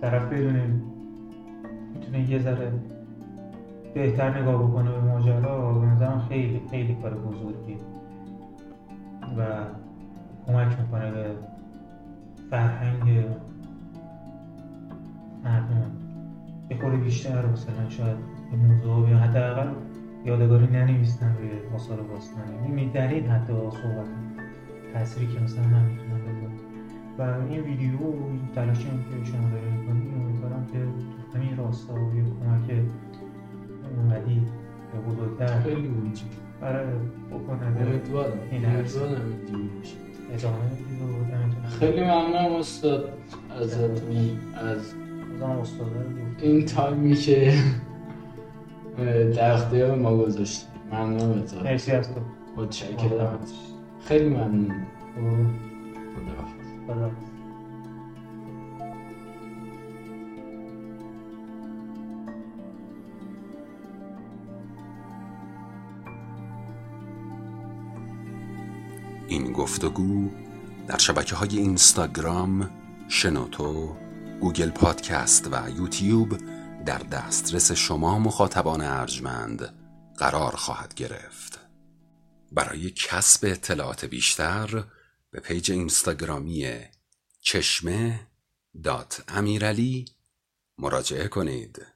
[SPEAKER 3] طرف بدونه می‌تونه یه ذره بهتر نگاه بکنه به ماجرا به نظرم خیلی خیلی کار بزرگی و کمک می‌کنه به فرهنگ مردم. خورده بیشتر مثلا شاید به موضوع یا حداقل یادگاری ننویسن روی آثار باستانی. این حد صحبت تأثیری که مثلا من می‌تونم بذارم و این ویدیو این تلاشی هم که شما دارید می‌کنید امیدوارم که تو همین راستا یه کمک اونقدی یا بزرگتر.
[SPEAKER 2] خیلی اونجا
[SPEAKER 3] برای بکنه.
[SPEAKER 2] امیدوارم.
[SPEAKER 3] این
[SPEAKER 2] امیدوارم
[SPEAKER 3] ادامه
[SPEAKER 2] خیلی ممنونم استاد ازتون. از این تایمی که در اختیار ما گذاشتی. ممنونم ازت.
[SPEAKER 3] مرسی از تو.
[SPEAKER 2] متشکرم. خیلی ممنون.
[SPEAKER 3] خدا
[SPEAKER 1] این گفتگو در شبکه های اینستاگرام، شنوتو، گوگل پادکست و یوتیوب در دسترس شما مخاطبان ارجمند قرار خواهد گرفت. برای کسب اطلاعات بیشتر به page اینستاگرامی چشمه dot امیرعلی مراجعه کنید.